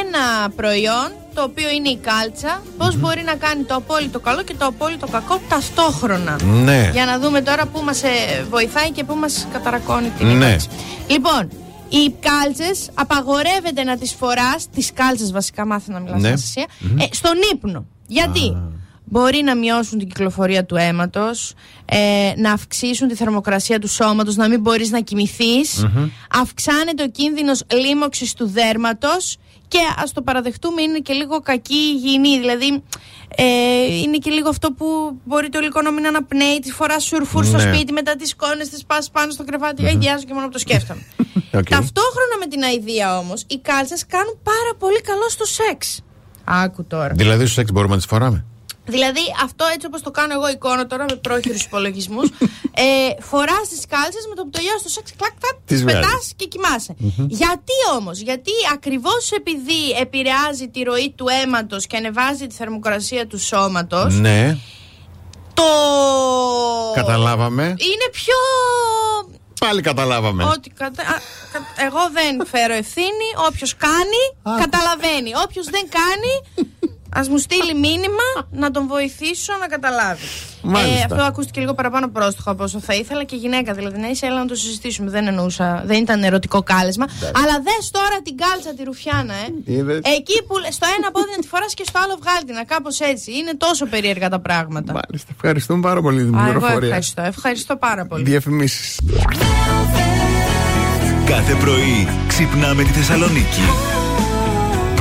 ένα προϊόν το οποίο είναι η κάλτσα, πώς μπορεί να κάνει το απόλυτο καλό και το απόλυτο κακό ταυτόχρονα. Ναι. Για να δούμε τώρα πού μας ε, βοηθάει και πού μας καταρακώνει την Ναι. ύπαρξη. Λοιπόν, οι κάλτσες απαγορεύεται να τις φοράς, τις κάλτσες βασικά μάθε να μιλάς Ναι. ναι. ε, στον ύπνο. Γιατί; Μπορεί να μειώσουν την κυκλοφορία του αίματος, ε, να αυξήσουν τη θερμοκρασία του σώματος, να μην μπορείς να κοιμηθείς, αυξάνεται ο κίνδυνος λίμωξης του δέρματος και ας το παραδεχτούμε είναι και λίγο κακή υγιεινή, δηλαδή ε, είναι και λίγο αυτό που μπορεί το υλικό να μην αναπνέει, τη φοράς σουρ φουρ στο Ναι. σπίτι, μετά τις σκόνες τις πας πάνω στο κρεβάτι, mm και μόνο που το σκέφτομαι. Οκ. Ταυτόχρονα με την αηδία όμως, οι κάλτσες κάνουν πάρα πολύ καλό στο σεξ. Άκου τώρα. Δηλαδή, στο σεξ μπορούμε να τις φοράμε; Δηλαδή, αυτό έτσι όπως το κάνω εγώ εικόνα τώρα με πρόχειρους υπολογισμούς. ε, Φοράς τις κάλτσες με το που τελειώσει το σεξ, κλακ, κλακ, Τις πετάς βγάζεις. και κοιμάσαι. Γιατί όμως, γιατί ακριβώς επειδή επηρεάζει τη ροή του αίματος και ανεβάζει τη θερμοκρασία του σώματος, Ναι, το. καταλάβαμε. Είναι πιο. Πάλι καταλάβαμε. Ότι κατα... α, κα- Εγώ δεν φέρω ευθύνη. Όποιος κάνει, καταλαβαίνει. Όποιος δεν κάνει, ας μου στείλει μήνυμα να τον βοηθήσω να καταλάβει. Μάλιστα. Ε, αυτό ακούστηκε λίγο παραπάνω πρόστιχο από όσο θα ήθελα και γυναίκα δηλαδή. Να είσαι, έλα να το συζητήσουμε. Δεν εννοούσα, δεν ήταν ερωτικό κάλεσμα. Αλλά δες τώρα την κάλτσα τη Ρουφιάνα, ε. Είδες. Εκεί που στο ένα πόδι να τη φοράς και στο άλλο βγάλει την. Κάπως έτσι. Είναι τόσο περίεργα τα πράγματα. Μάλιστα. Ευχαριστούμε πάρα πολύ την Α, εγώ πληροφορία. ευχαριστώ. Ευχαριστώ πάρα πολύ. Διαφημίσεις. Κάθε πρωί ξυπνάμε τη Θεσσαλονίκη.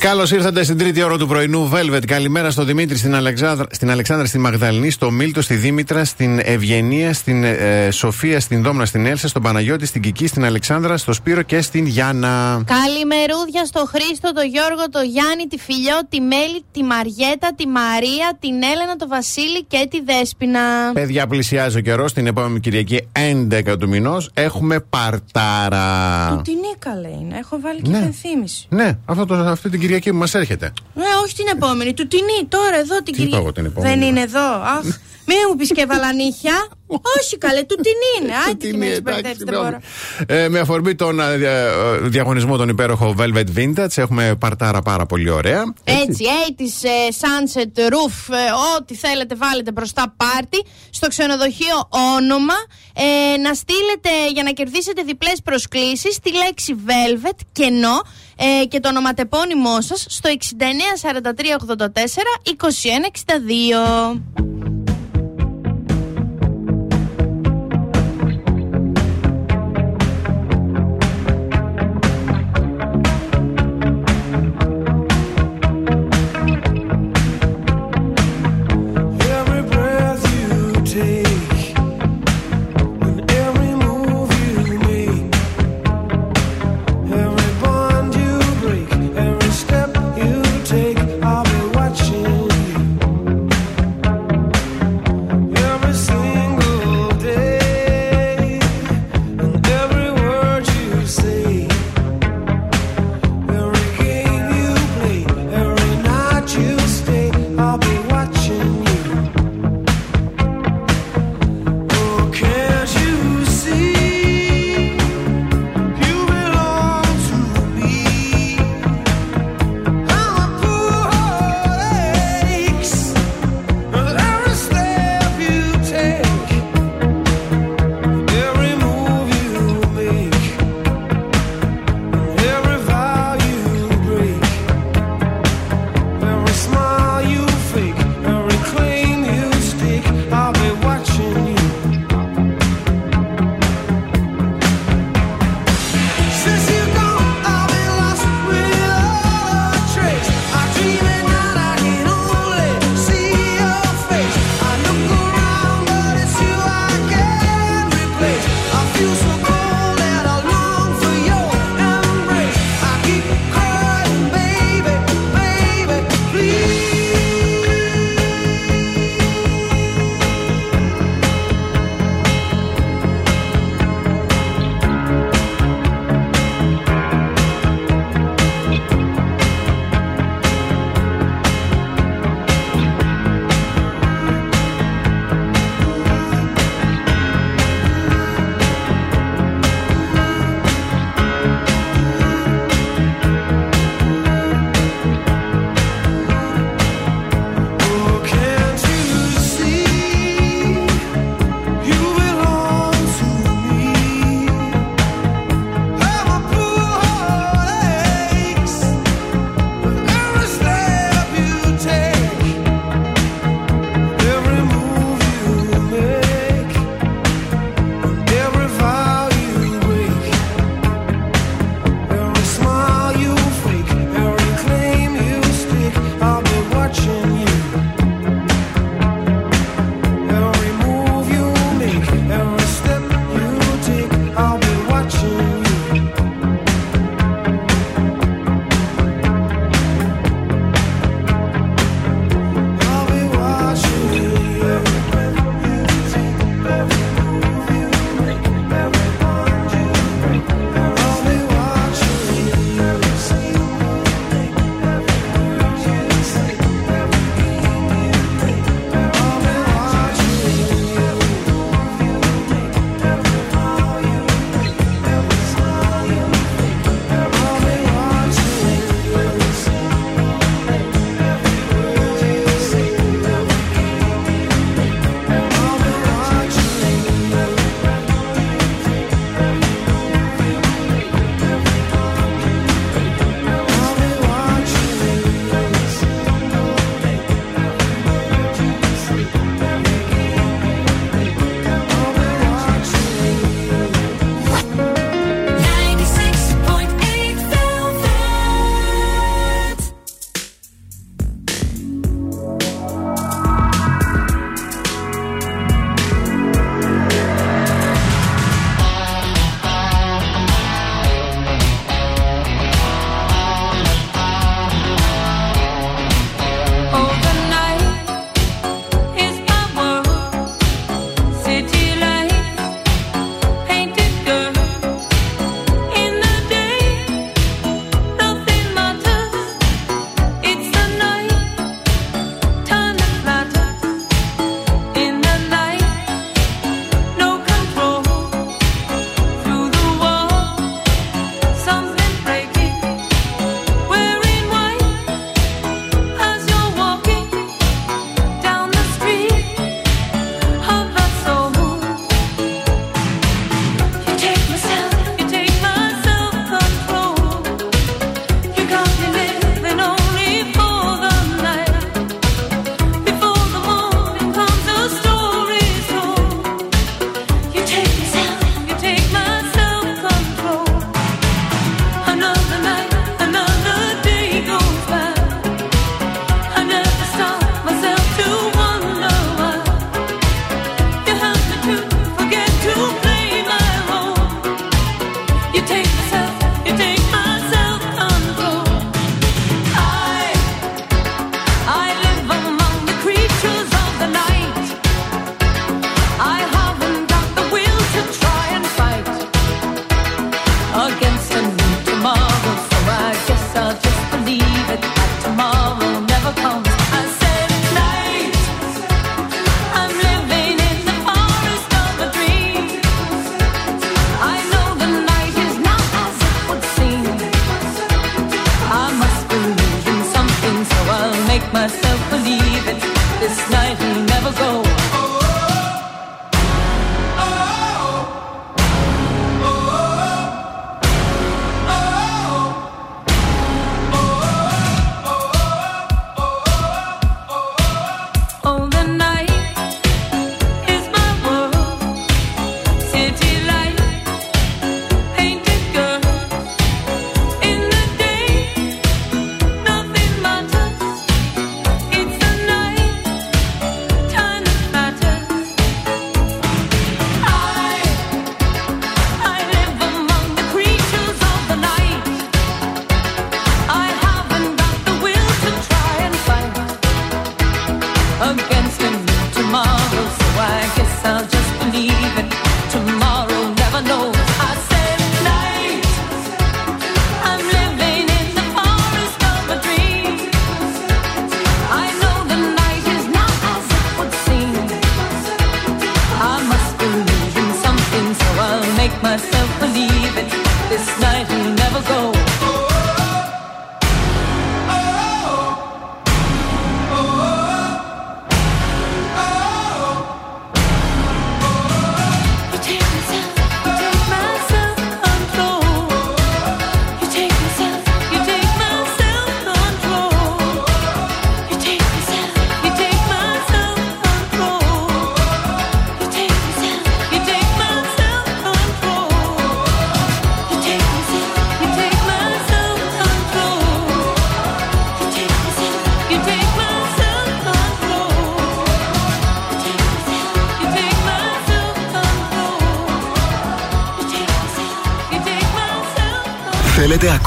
Καλώς ήρθατε στην τρίτη ώρα του πρωινού Velvet. Καλημέρα στο Δημήτρη, στην Αλεξάνδρα, στην, Αλεξάνδρα, στη Μαγδαληνή, στο Μίλτο, στη Δήμητρα, στην Ευγενία, στην ε, Σοφία, στην Δόμνα, στην Έλσα, στον Παναγιώτη, στην Κική, στην Αλεξάνδρα, στο Σπύρο και στην Γιάννα. Καλημερούδια στο Χρήστο, το Γιώργο, το Γιάννη, τη Φιλιό, τη Μέλη, τη Μαριέτα, τη Μαρία, την Έλενα, το Βασίλη και τη Δέσποινα. Παιδιά, πλησιάζει ο καιρός. Την επόμενη Κυριακή 11 του μηνός έχουμε παρτάρα. Τι νίκαλε είναι, έχω βάλει και Ναι. υπενθύμηση. Ναι, αυτό το, αυτή την Κυριακή που μας έρχεται. Ναι, όχι την επόμενη, του τινή, τώρα εδώ την Τι είπα κυρία. εγώ την επόμενη, Δεν ρε. είναι εδώ. Αχ, μην μου πεις και βαλανίχια. όχι καλέ, του την είναι. Άντε και με έχεις μπερδέψει, δεν μπορώ. Ε, με αφορμή τον ε, δια- ε, διαγωνισμό τον υπέροχο Velvet Vintage έχουμε παρτάρα πάρα πολύ ωραία. Έτσι, 80's ε, Sunset Roof, ε, ό,τι θέλετε βάλετε μπροστά πάρτι. Στο ξενοδοχείο όνομα. Ε, να στείλετε για να κερδίσετε διπλές προσκλήσεις τη λέξη Velvet, κενό ε, και το ονοματεπώνυμό σας στο 69 43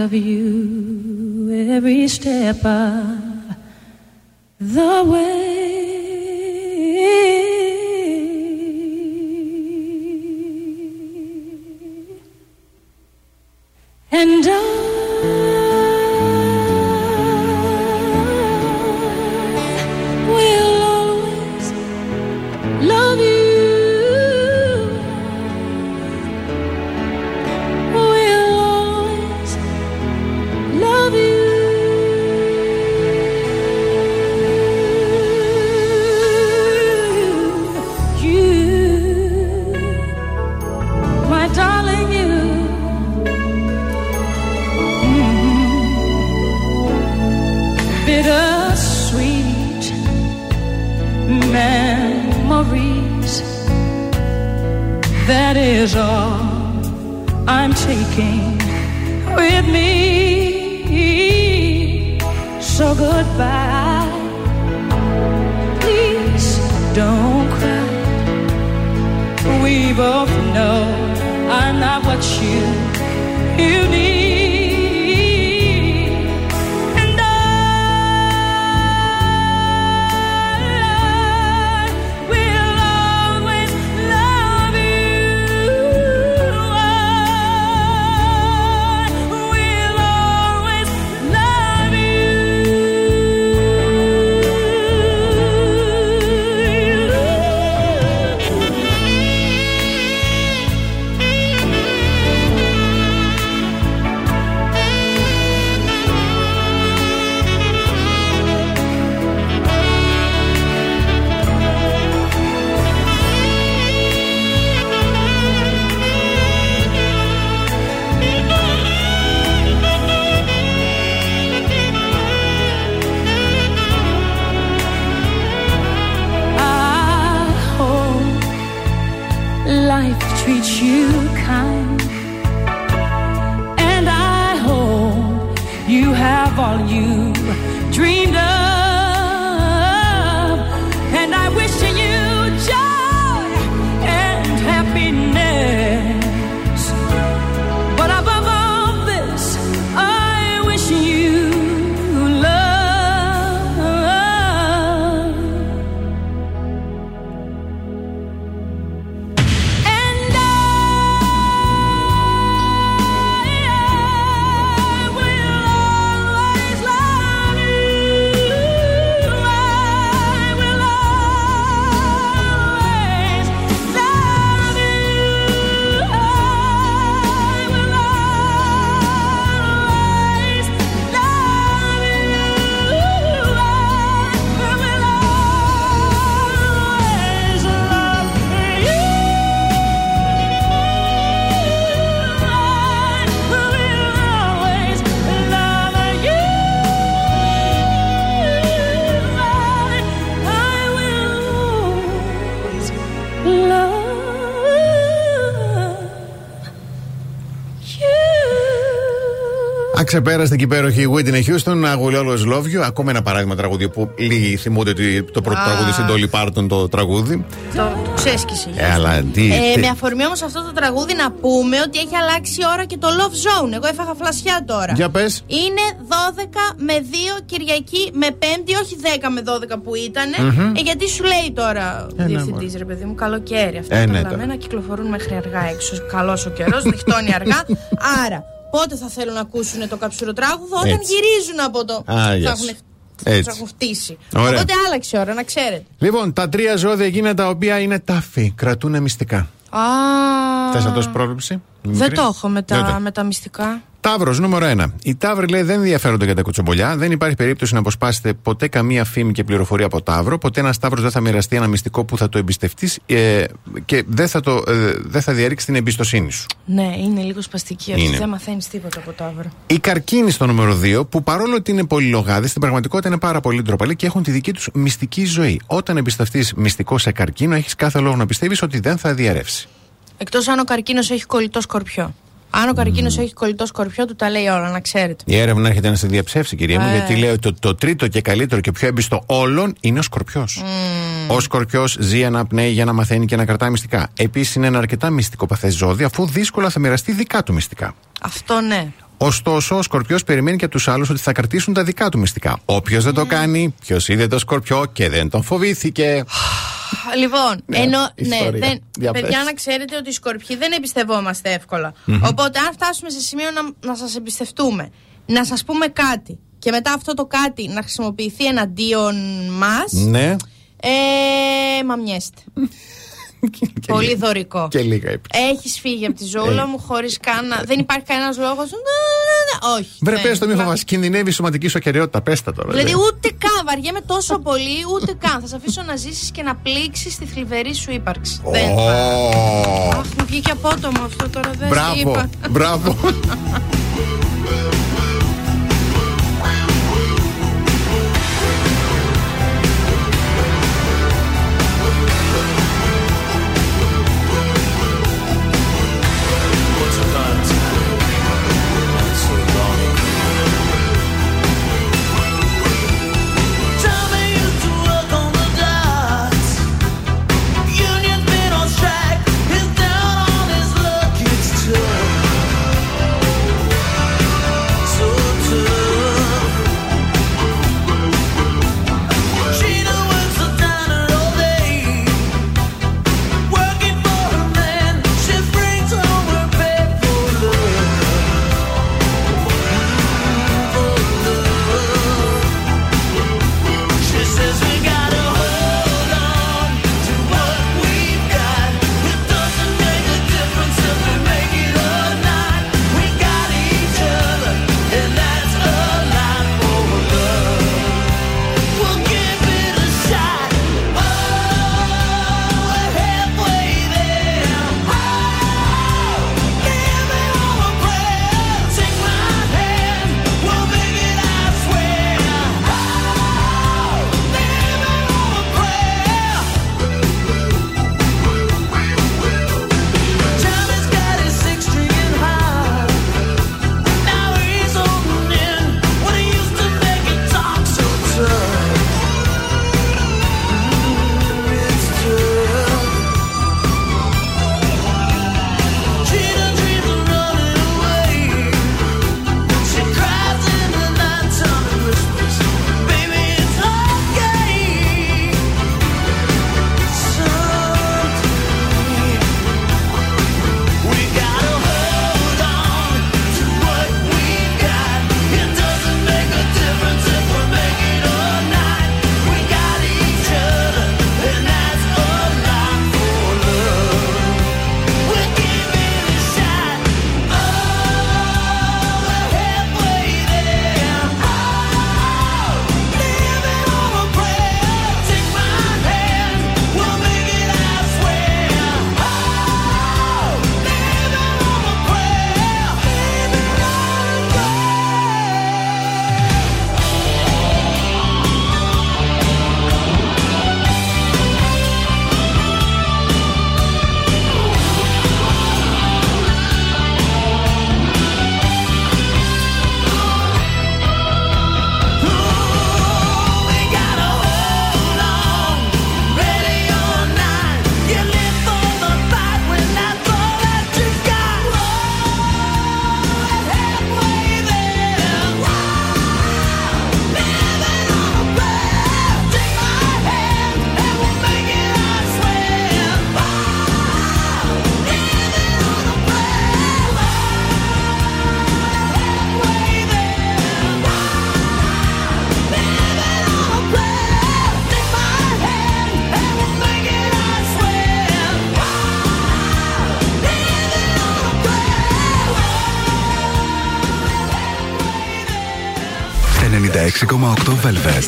of you every step of the way. And I goodbye. Αξεπέραστη και υπέροχη Whitney Houston, I will always love you. Ακόμα ένα παράδειγμα τραγούδι που λίγοι θυμούνται ότι το πρώτο Α. τραγούδι στην Dolly Parton το τραγούδι. Το ξέσκησε. Ε, αλλά τι. Ε, τι- με αφορμή όμως αυτό το τραγούδι να πούμε ότι έχει αλλάξει η ώρα και το Love Zone. Εγώ έφαγα φλασιά τώρα. Για πες. Είναι 12 με 2 Κυριακή με 5η, όχι 10 με 12 που ήταν. Μμμ. Ε, γιατί σου λέει τώρα ο Ε, ναι, διευθυντής, ρε παιδί μου, καλοκαίρι. Αυτά Ε, τα ναι, λαμμένα κυκλοφορούν μέχρι αργά έξω. Καλός ο καιρός, νυχτώνει αργά. Άρα, πότε θα θέλουν να ακούσουν το καψουροτράγουδο, όταν Έτσι. γυρίζουν από το. Α, θα yes. έχουν Έτσι. τους έχουν φτύσει. Ωραία. Οπότε άλλαξε η ώρα, να ξέρετε. Λοιπόν, τα τρία ζώδια εκείνα τα οποία είναι τάφη, κρατούν μυστικά. Α, Θες να δώσεις πρόβλεψη; Δεν μικρή; το έχω με Δεν το- τα, με τα μυστικά. Ταύρος, νούμερο 1. Οι Ταύροι λέει δεν ενδιαφέρονται για τα κουτσομπολιά. Δεν υπάρχει περίπτωση να αποσπάσετε ποτέ καμία φήμη και πληροφορία από Ταύρο. Ποτέ ένας Ταύρος δεν θα μοιραστεί ένα μυστικό που θα το εμπιστευτείς ε, και δεν θα, το, ε, δεν θα διαρρήξει την εμπιστοσύνη σου. Ναι, είναι λίγο σπαστική αυτή. Είναι. Δεν μαθαίνεις τίποτα από το αύριο. Οι καρκίνοι στο νούμερο 2, που παρόλο ότι είναι πολυλογάδες, στην πραγματικότητα είναι πάρα πολύ ντροπαλοί και έχουν τη δική τους μυστική ζωή. Όταν εμπιστευτείς μυστικό σε καρκίνο, έχεις κάθε λόγο να πιστεύεις ότι δεν θα διαρρεύσει. Εκτός αν ο καρκίνος έχει κολλητό σκορπιό. Αν ο καρκίνος έχει κολλητό σκορπιό, του τα λέει όλα, να ξέρετε. Η έρευνα έρχεται να σε διαψεύσει, κυρία μου, Ε. γιατί λέει ότι το, το τρίτο και καλύτερο και πιο έμπιστο όλων είναι ο σκορπιός. Ο σκορπιός ζει αναπνέει για να μαθαίνει και να κρατάει μυστικά. Επίσης είναι ένα αρκετά μυστικοπαθές ζώδιο, αφού δύσκολα θα μοιραστεί δικά του μυστικά. Αυτό ναι. Ωστόσο, ο Σκορπιός περιμένει και από τους άλλους ότι θα κρατήσουν τα δικά του μυστικά. Όποιος δεν το κάνει, ποιος είδε το Σκορπιό και δεν τον φοβήθηκε. Λοιπόν, Ναι, ενώ. Ναι, ιστορία. δεν, Για παιδιά, πες. να ξέρετε ότι οι σκορπιοί δεν εμπιστευόμαστε εύκολα. Μμμ. Οπότε, αν φτάσουμε σε σημείο να, να σας εμπιστευτούμε, να σας πούμε κάτι και μετά αυτό το κάτι να χρησιμοποιηθεί εναντίον μας. Ναι. Ε, μαμιέστε. Πολύ δωρικό. Και λίγα είπε. Έχεις φύγει από τη ζωούλα Ε. μου χωρίς καν. να- Δεν υπάρχει κανένας λόγος. Όχι. Βρε, δεν. πες το μη φοβάσαι. Κινδυνεύει η σωματική σου ακαιρεότητα. Πες τα τώρα. Δηλαδή δε. ούτε καν βαριέμαι τόσο πολύ, ούτε καν. Θα σε αφήσω να ζήσεις και να πλήξεις τη θλιβερή σου ύπαρξη. Δεν θα. Ω, Αχ, μου βγήκε απότομο αυτό τώρα. Δεν Μπράβο, είπα. μπράβο.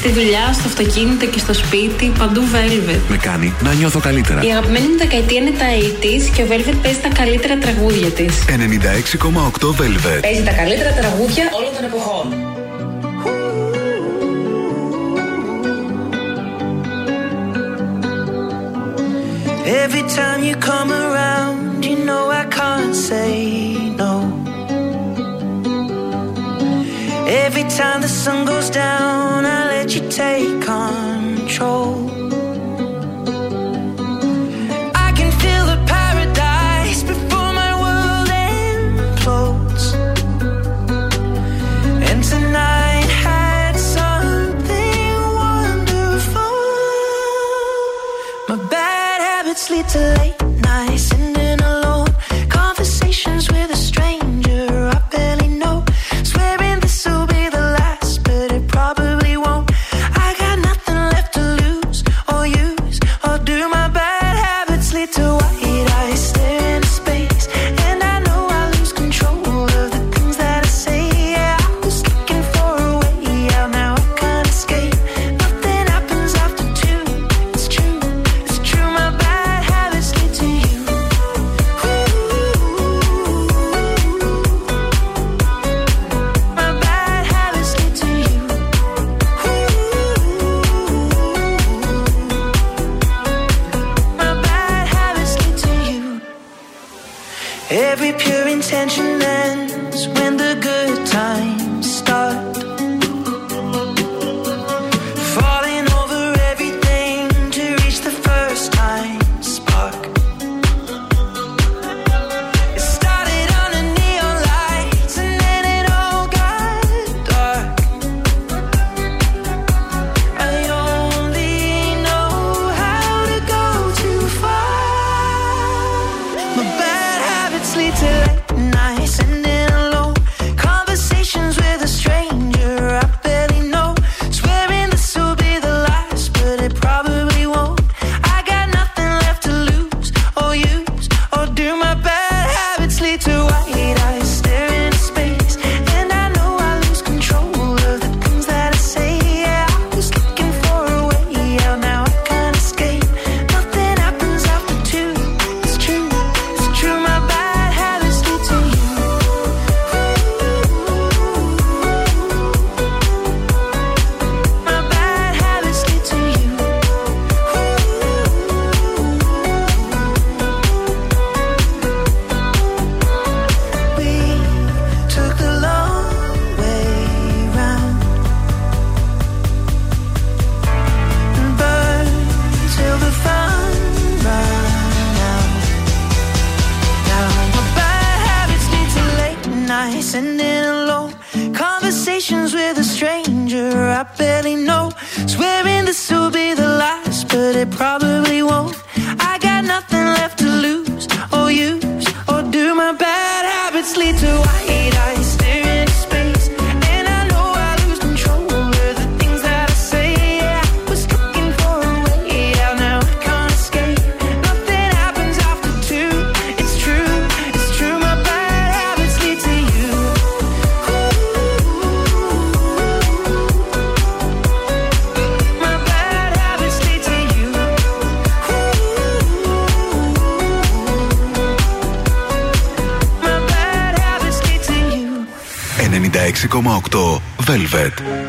Στη δουλειά, στο αυτοκίνητο και στο σπίτι, παντού Velvet. Με κάνει να νιώθω καλύτερα. Η αγαπημένη μου δεκαετία είναι τα 80s και ο Velvet παίζει τα καλύτερα τραγούδια της. 96,8 Velvet. Παίζει τα καλύτερα τραγούδια όλων των εποχών. Every time you come around, you know I can't say no. Every time the sun goes down, I you take control? 6,8 Velvet.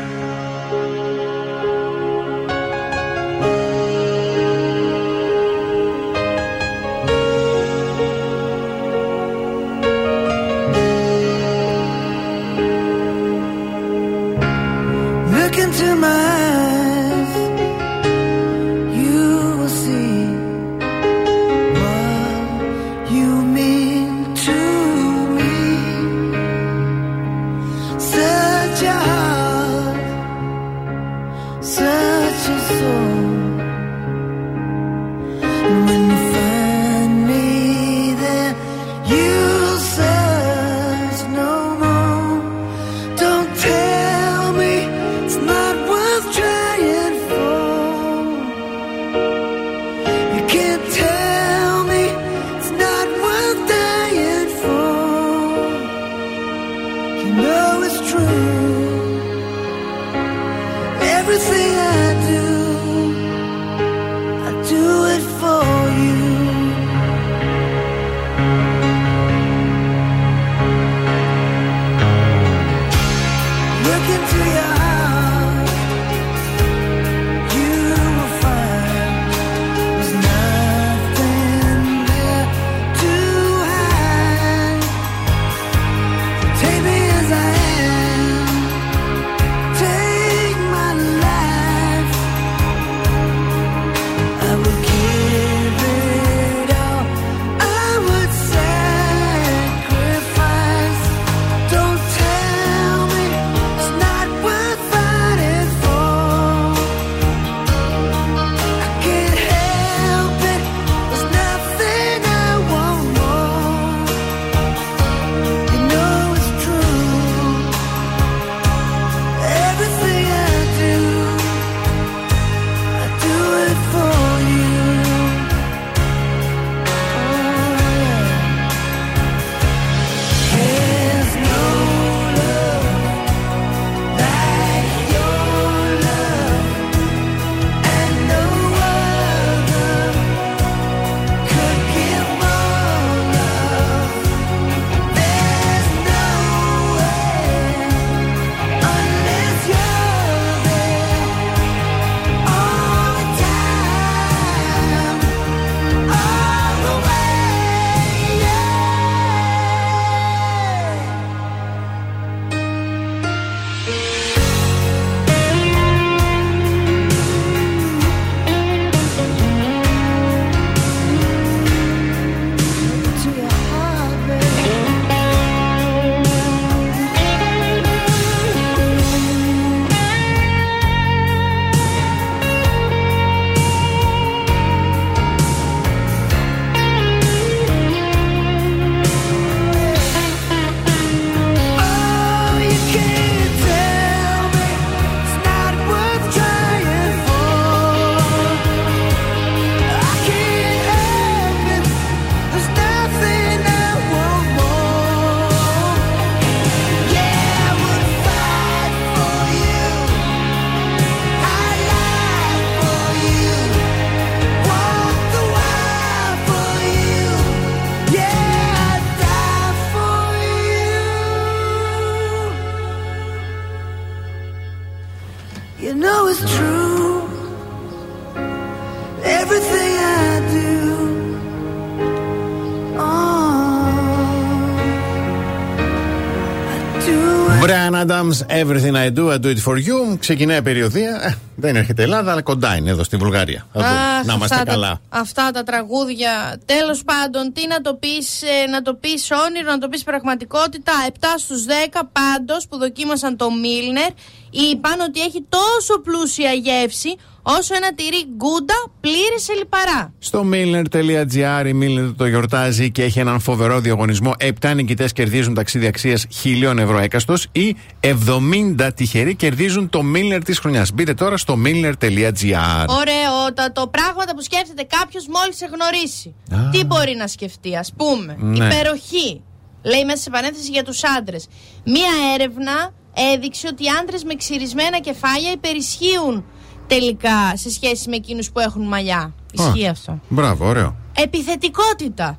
Everything I Do, I Do It For You. Ξεκινάει η περιοδία. Ε, δεν έρχεται Ελλάδα, αλλά κοντά είναι εδώ στη Βουλγαρία. Θα δούμε. Αχ, να είμαστε αυτά καλά. Τα, αυτά τα τραγούδια. Τέλος πάντων, τι να το πεις, να το πεις όνειρο, να το πεις πραγματικότητα. 7 στους 10 πάντως που δοκίμασαν το Μίλνερ είπαν ότι έχει τόσο πλούσια γεύση όσο ένα τυρί γκούντα πλήρη σε λιπαρά. Στο milner.gr η Milner το γιορτάζει και έχει έναν φοβερό διαγωνισμό. 7 νικητές κερδίζουν ταξίδι αξίας χιλίων ευρώ έκαστος ή 70 τυχεροί κερδίζουν το Milner της χρονιάς. Μπείτε τώρα στο milner.gr. Ωραιότατο. Πράγματα που σκέφτεται κάποιος μόλις σε γνωρίσει. Τι μπορεί να σκεφτεί, ας πούμε. Ναι. Υπεροχή. Λέει μέσα σε παρένθεση για τους άντρες. Μία έρευνα έδειξε ότι οι άντρες με ξυρισμένα κεφάλια υπερισχύουν τελικά σε σχέση με εκείνους που έχουν μαλλιά. Ισχύει Α, αυτό. Μπράβο, ωραίο. Επιθετικότητα.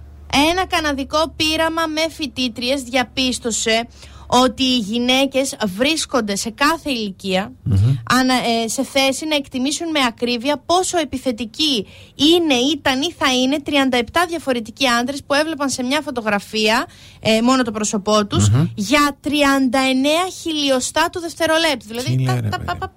Ένα καναδικό πείραμα με φοιτήτριες διαπίστωσε ότι οι γυναίκες βρίσκονται σε κάθε ηλικία ανα- ε, σε θέση να εκτιμήσουν με ακρίβεια πόσο επιθετικοί είναι, ήταν ή θα είναι 37 διαφορετικοί άντρες που έβλεπαν σε μια φωτογραφία ε, μόνο το πρόσωπό τους για 39 χιλιοστά του δευτερολέπτου. Δηλαδή, Τι τα- λέει, ρε, τα- παιδί. πα-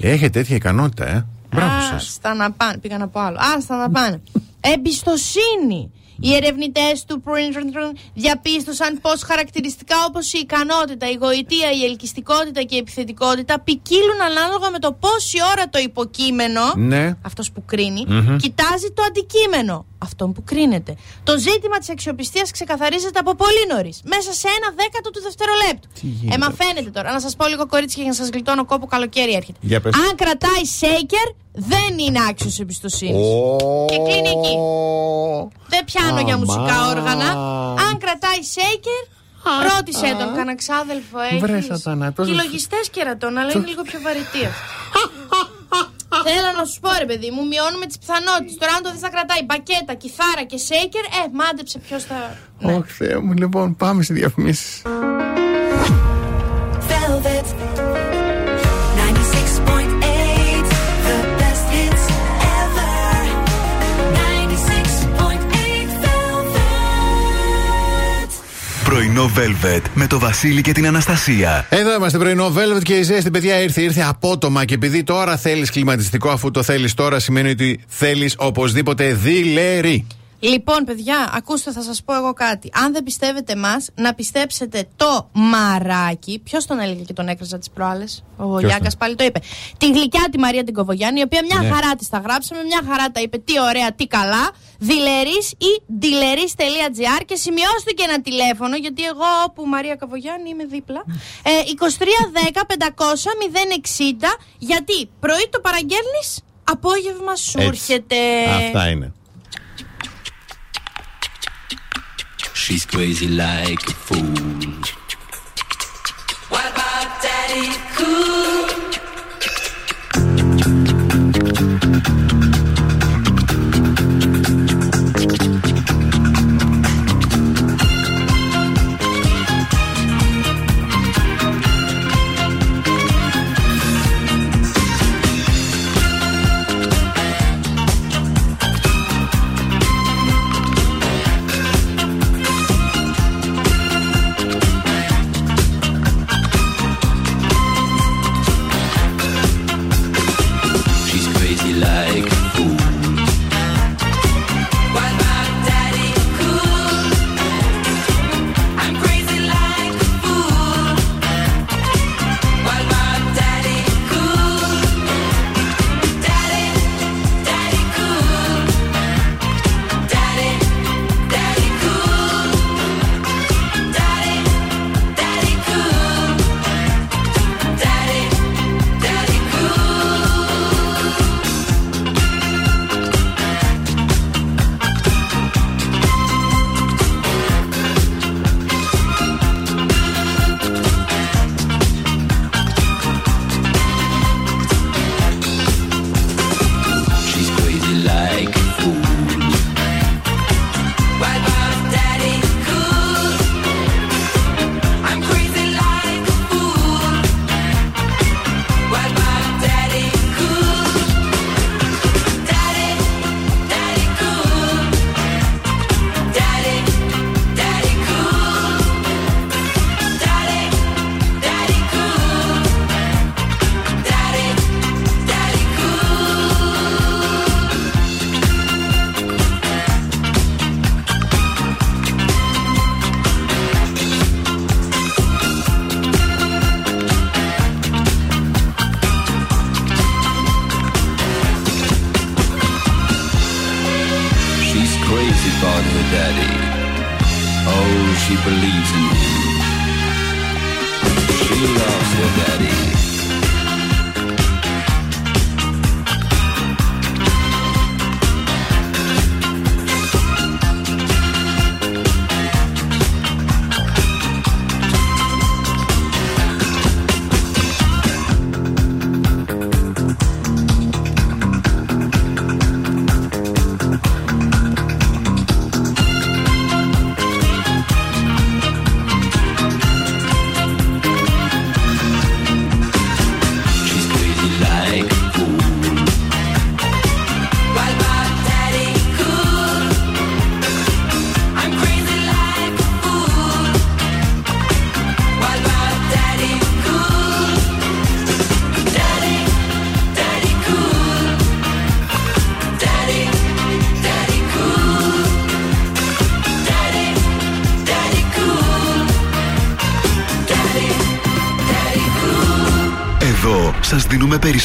Έχετε τέτοια ικανότητα, ε. Μπράβο σας. Άστα να πάνε. Πήγα να πω άλλο. Άστα να πάνε. Εμπιστοσύνη. Οι ερευνητές του Princeton διαπίστωσαν πως χαρακτηριστικά όπως η ικανότητα, η γοητεία, η ελκυστικότητα και η επιθετικότητα ποικίλουν ανάλογα με το πόση ώρα το υποκείμενο, Ναι. αυτός που κρίνει, Μμμ. κοιτάζει το αντικείμενο, αυτό που κρίνεται. Το ζήτημα της αξιοπιστίας ξεκαθαρίζεται από πολύ νωρίς, μέσα σε ένα δέκατο του δευτερολέπτου. γίνεται Ε, μαθαίνετε τώρα. Να σας πω λίγο κορίτσια για να σας γλιτώνω κόπο καλοκαίρι έρχεται. Για πες. Αν κρατάει shaker, δεν είναι άξιος εμπιστοσύνης. Και κλείνει εκεί. Δεν πιάνω για Αμά. μουσικά όργανα. Αν κρατάει shaker, ρώτησε τον. Κανένα ξάδελφο Βρε, έχεις. σατανά, τόσο- Και λογιστές κερατών, αλλά είναι λίγο πιο βαρετή αυτή. Θέλω να σου πω ρε παιδί μου, μειώνουμε τις πιθανότητες. Τώρα, αν το δεις να κρατάει μπακέτα, κιθάρα και shaker, ε, μάντεψε ποιος θα. Όχι, Θεέ μου, λοιπόν, πάμε στη διαφημίσεις. Πρωινό Velvet με το Βασίλη και την Αναστασία. Εδώ είμαστε πρωινό Velvet και η ζέστη, παιδιά, ήρθε, ήρθε απότομα. Και επειδή τώρα θέλεις κλιματιστικό, αφού το θέλεις τώρα, σημαίνει ότι θέλεις οπωσδήποτε διλερή. Λοιπόν, παιδιά, ακούστε, θα σας πω εγώ κάτι. Αν δεν πιστεύετε εμά, να πιστέψετε το μαράκι. Ποιος τον έλεγε και τον έκραζα τις προάλλες, Ο Ποιος Γιάνκα τον; πάλι το είπε. Τη γλυκιά τη Μαρία την Κοβογιάννη, η οποία μια Ναι. χαρά της τα γράψαμε, μια χαρά τα είπε. Τι ωραία, τι καλά. Δηλερής ή dealeris.gr και σημειώστε και ένα τηλέφωνο, γιατί εγώ όπου Μαρία Καβογιάννη είμαι δίπλα. Ε, 2310 500 060, γιατί πρωί το παραγγέλνεις, απόγευμα σου Έτσι. έρχεται. Αυτά είναι. She's crazy like a fool. What about Daddy Cool?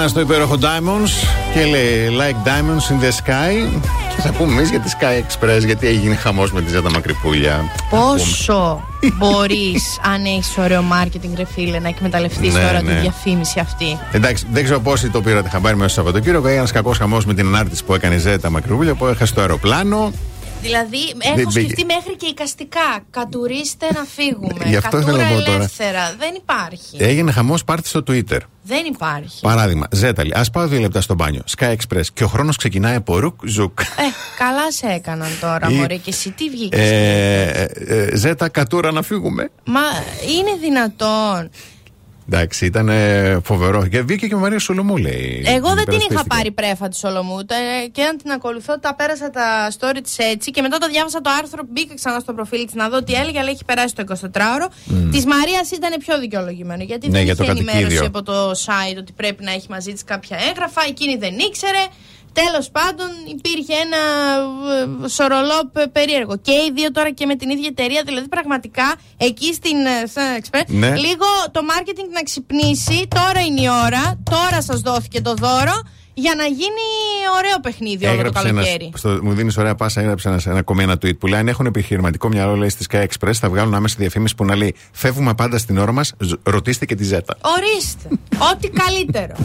Ριάννα στο υπέροχο Diamonds και λέει Like Diamonds in the Sky. Και θα πούμε εμείς για τη Sky Express, γιατί έγινε χαμός με τη Ζέτα Μακρυπούλια. Πόσο μπορείς, αν έχεις ωραίο marketing, ρε φίλε, να εκμεταλλευτείς Ναι, τώρα ναι. τη διαφήμιση αυτή; Εντάξει, δεν ξέρω πόσοι το πήρατε χαμπάρι μέσα στο Σαββατοκύριακο. Έγινε ένα κακός χαμός με την ανάρτηση που έκανε η Ζέτα Μακρυπούλια που έχασε το αεροπλάνο. Δηλαδή, Δεν έχω πήγε. σκεφτεί μέχρι και εικαστικά. Κατουρίστε να φύγουμε. Γι' αυτό Κατούρα ήθελα να πω τώρα. ελεύθερα. Δεν υπάρχει. Έγινε χαμός, πάρτι στο Twitter. Δεν υπάρχει. Παράδειγμα, Ζέταλη, ας πάω δύο λεπτά στο μπάνιο. Sky Express και ο χρόνος ξεκινάει από ρουκ ζουκ. Ε, καλά σε έκαναν τώρα, Ή- μωρέ. Και εσύ τι βγήκες. Ε, ε, ε, Ζέτα, κατούρα να φύγουμε. Μα είναι δυνατόν. Εντάξει, ήταν ε, φοβερό. Και βγήκε και η Μαρία Σολομού, λέει. Εγώ δεν την είχα υπερασπίστηκε. πάρει πρέφα τη Σολομού ε, και αν την ακολουθώ, τα πέρασα τα story της έτσι και μετά το διάβασα το άρθρο. Μπήκα ξανά στο προφίλ της να δω τι έλεγε, αλλά έχει περάσει το 24ωρο. Μμ. Της Μαρίας ήταν πιο δικαιολογημένο γιατί Ναι, δεν για το είχε ενημέρωση κατοικίδιο. από το site ότι πρέπει να έχει μαζί της κάποια έγγραφα. Εκείνη δεν ήξερε. Τέλος πάντων, υπήρχε ένα ε, σορολό πε- περίεργο. Και οι δύο τώρα και με την ίδια εταιρεία, δηλαδή πραγματικά εκεί στην ε, Sun Express, Ναι. λίγο το marketing να ξυπνήσει. Τώρα είναι η ώρα, τώρα σας δόθηκε το δώρο για να γίνει ωραίο παιχνίδι όλο το Έγραψε ένας, καλοκαίρι. στο, μου δίνεις ωραία πάσα, έγραψε ένα, ένα ακόμη ένα tweet που λέει: Αν έχουν επιχειρηματικό μυαλό, λέει στη Sky Express, θα βγάλουν άμεση διαφήμιση που να λέει: Φεύγουμε πάντα στην ώρα μας, ρωτήστε και τη Ζέτα. Ορίστε. Ό,τι καλύτερο.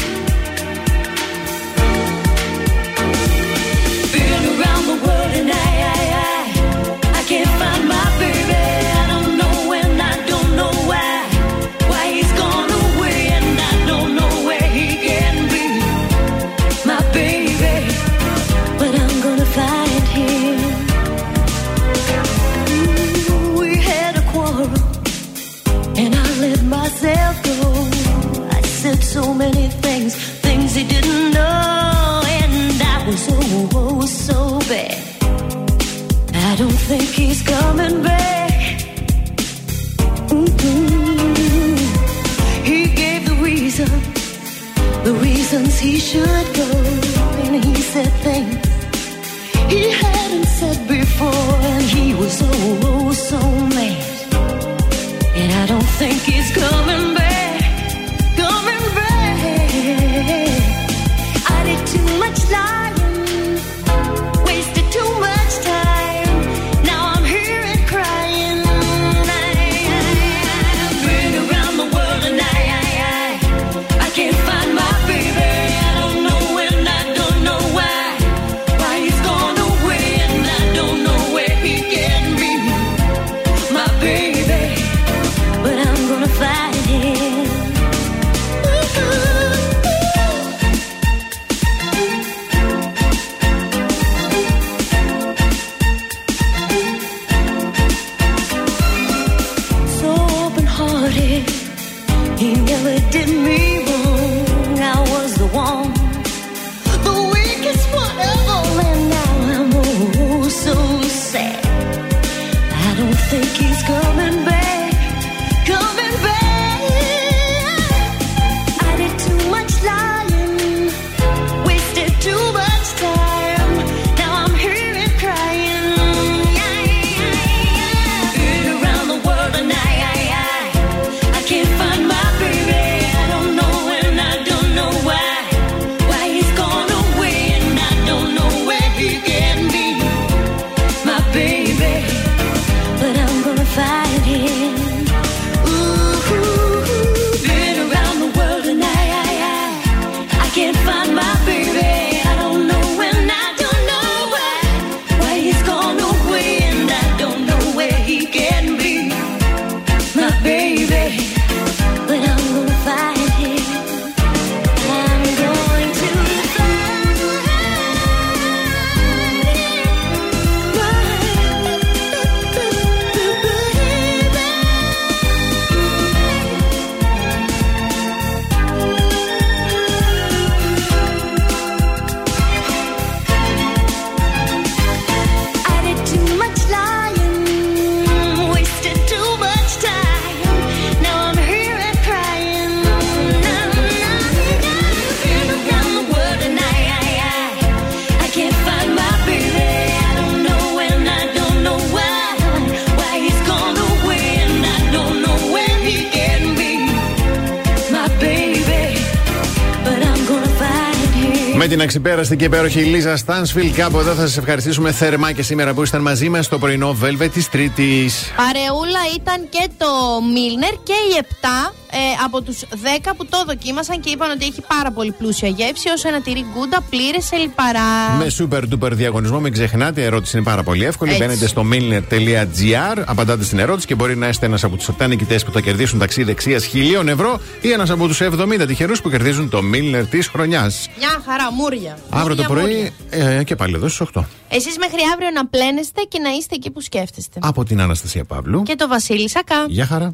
Εξυπέραστη και υπέροχη Λίζα Στάνσφιλ. Κάπου εδώ θα σας ευχαριστήσουμε θερμά και σήμερα που ήταν μαζί μας στο πρωινό Velvet της Τρίτης. Παρεούλα ήταν και το Μίλνερ και η 7 από τους 10 που το δοκίμασαν και είπαν ότι έχει πάρα πολύ πλούσια γεύση, ω ένα τυρί γκούντα πλήρες σε λιπαρά. Με super duper διαγωνισμό, μην ξεχνάτε, η ερώτηση είναι πάρα πολύ εύκολη. Έτσι. Μπαίνετε στο milner.gr, απαντάτε στην ερώτηση και μπορεί να είστε ένας από τους 7 νικητές που θα κερδίσουν ταξί δεξία χιλίων ευρώ ή ένας από τους 70 τυχερούς που κερδίζουν το Milner της χρονιάς. Μια χαρά, μούρια. Αύριο το πρωί ε, και πάλι εδώ στις 8. Εσείς μέχρι αύριο να πλένεστε και να είστε εκεί που σκέφτεστε. Από την Αναστασία Παύλου και το Βασίλη Σακά. Γεια χαρά.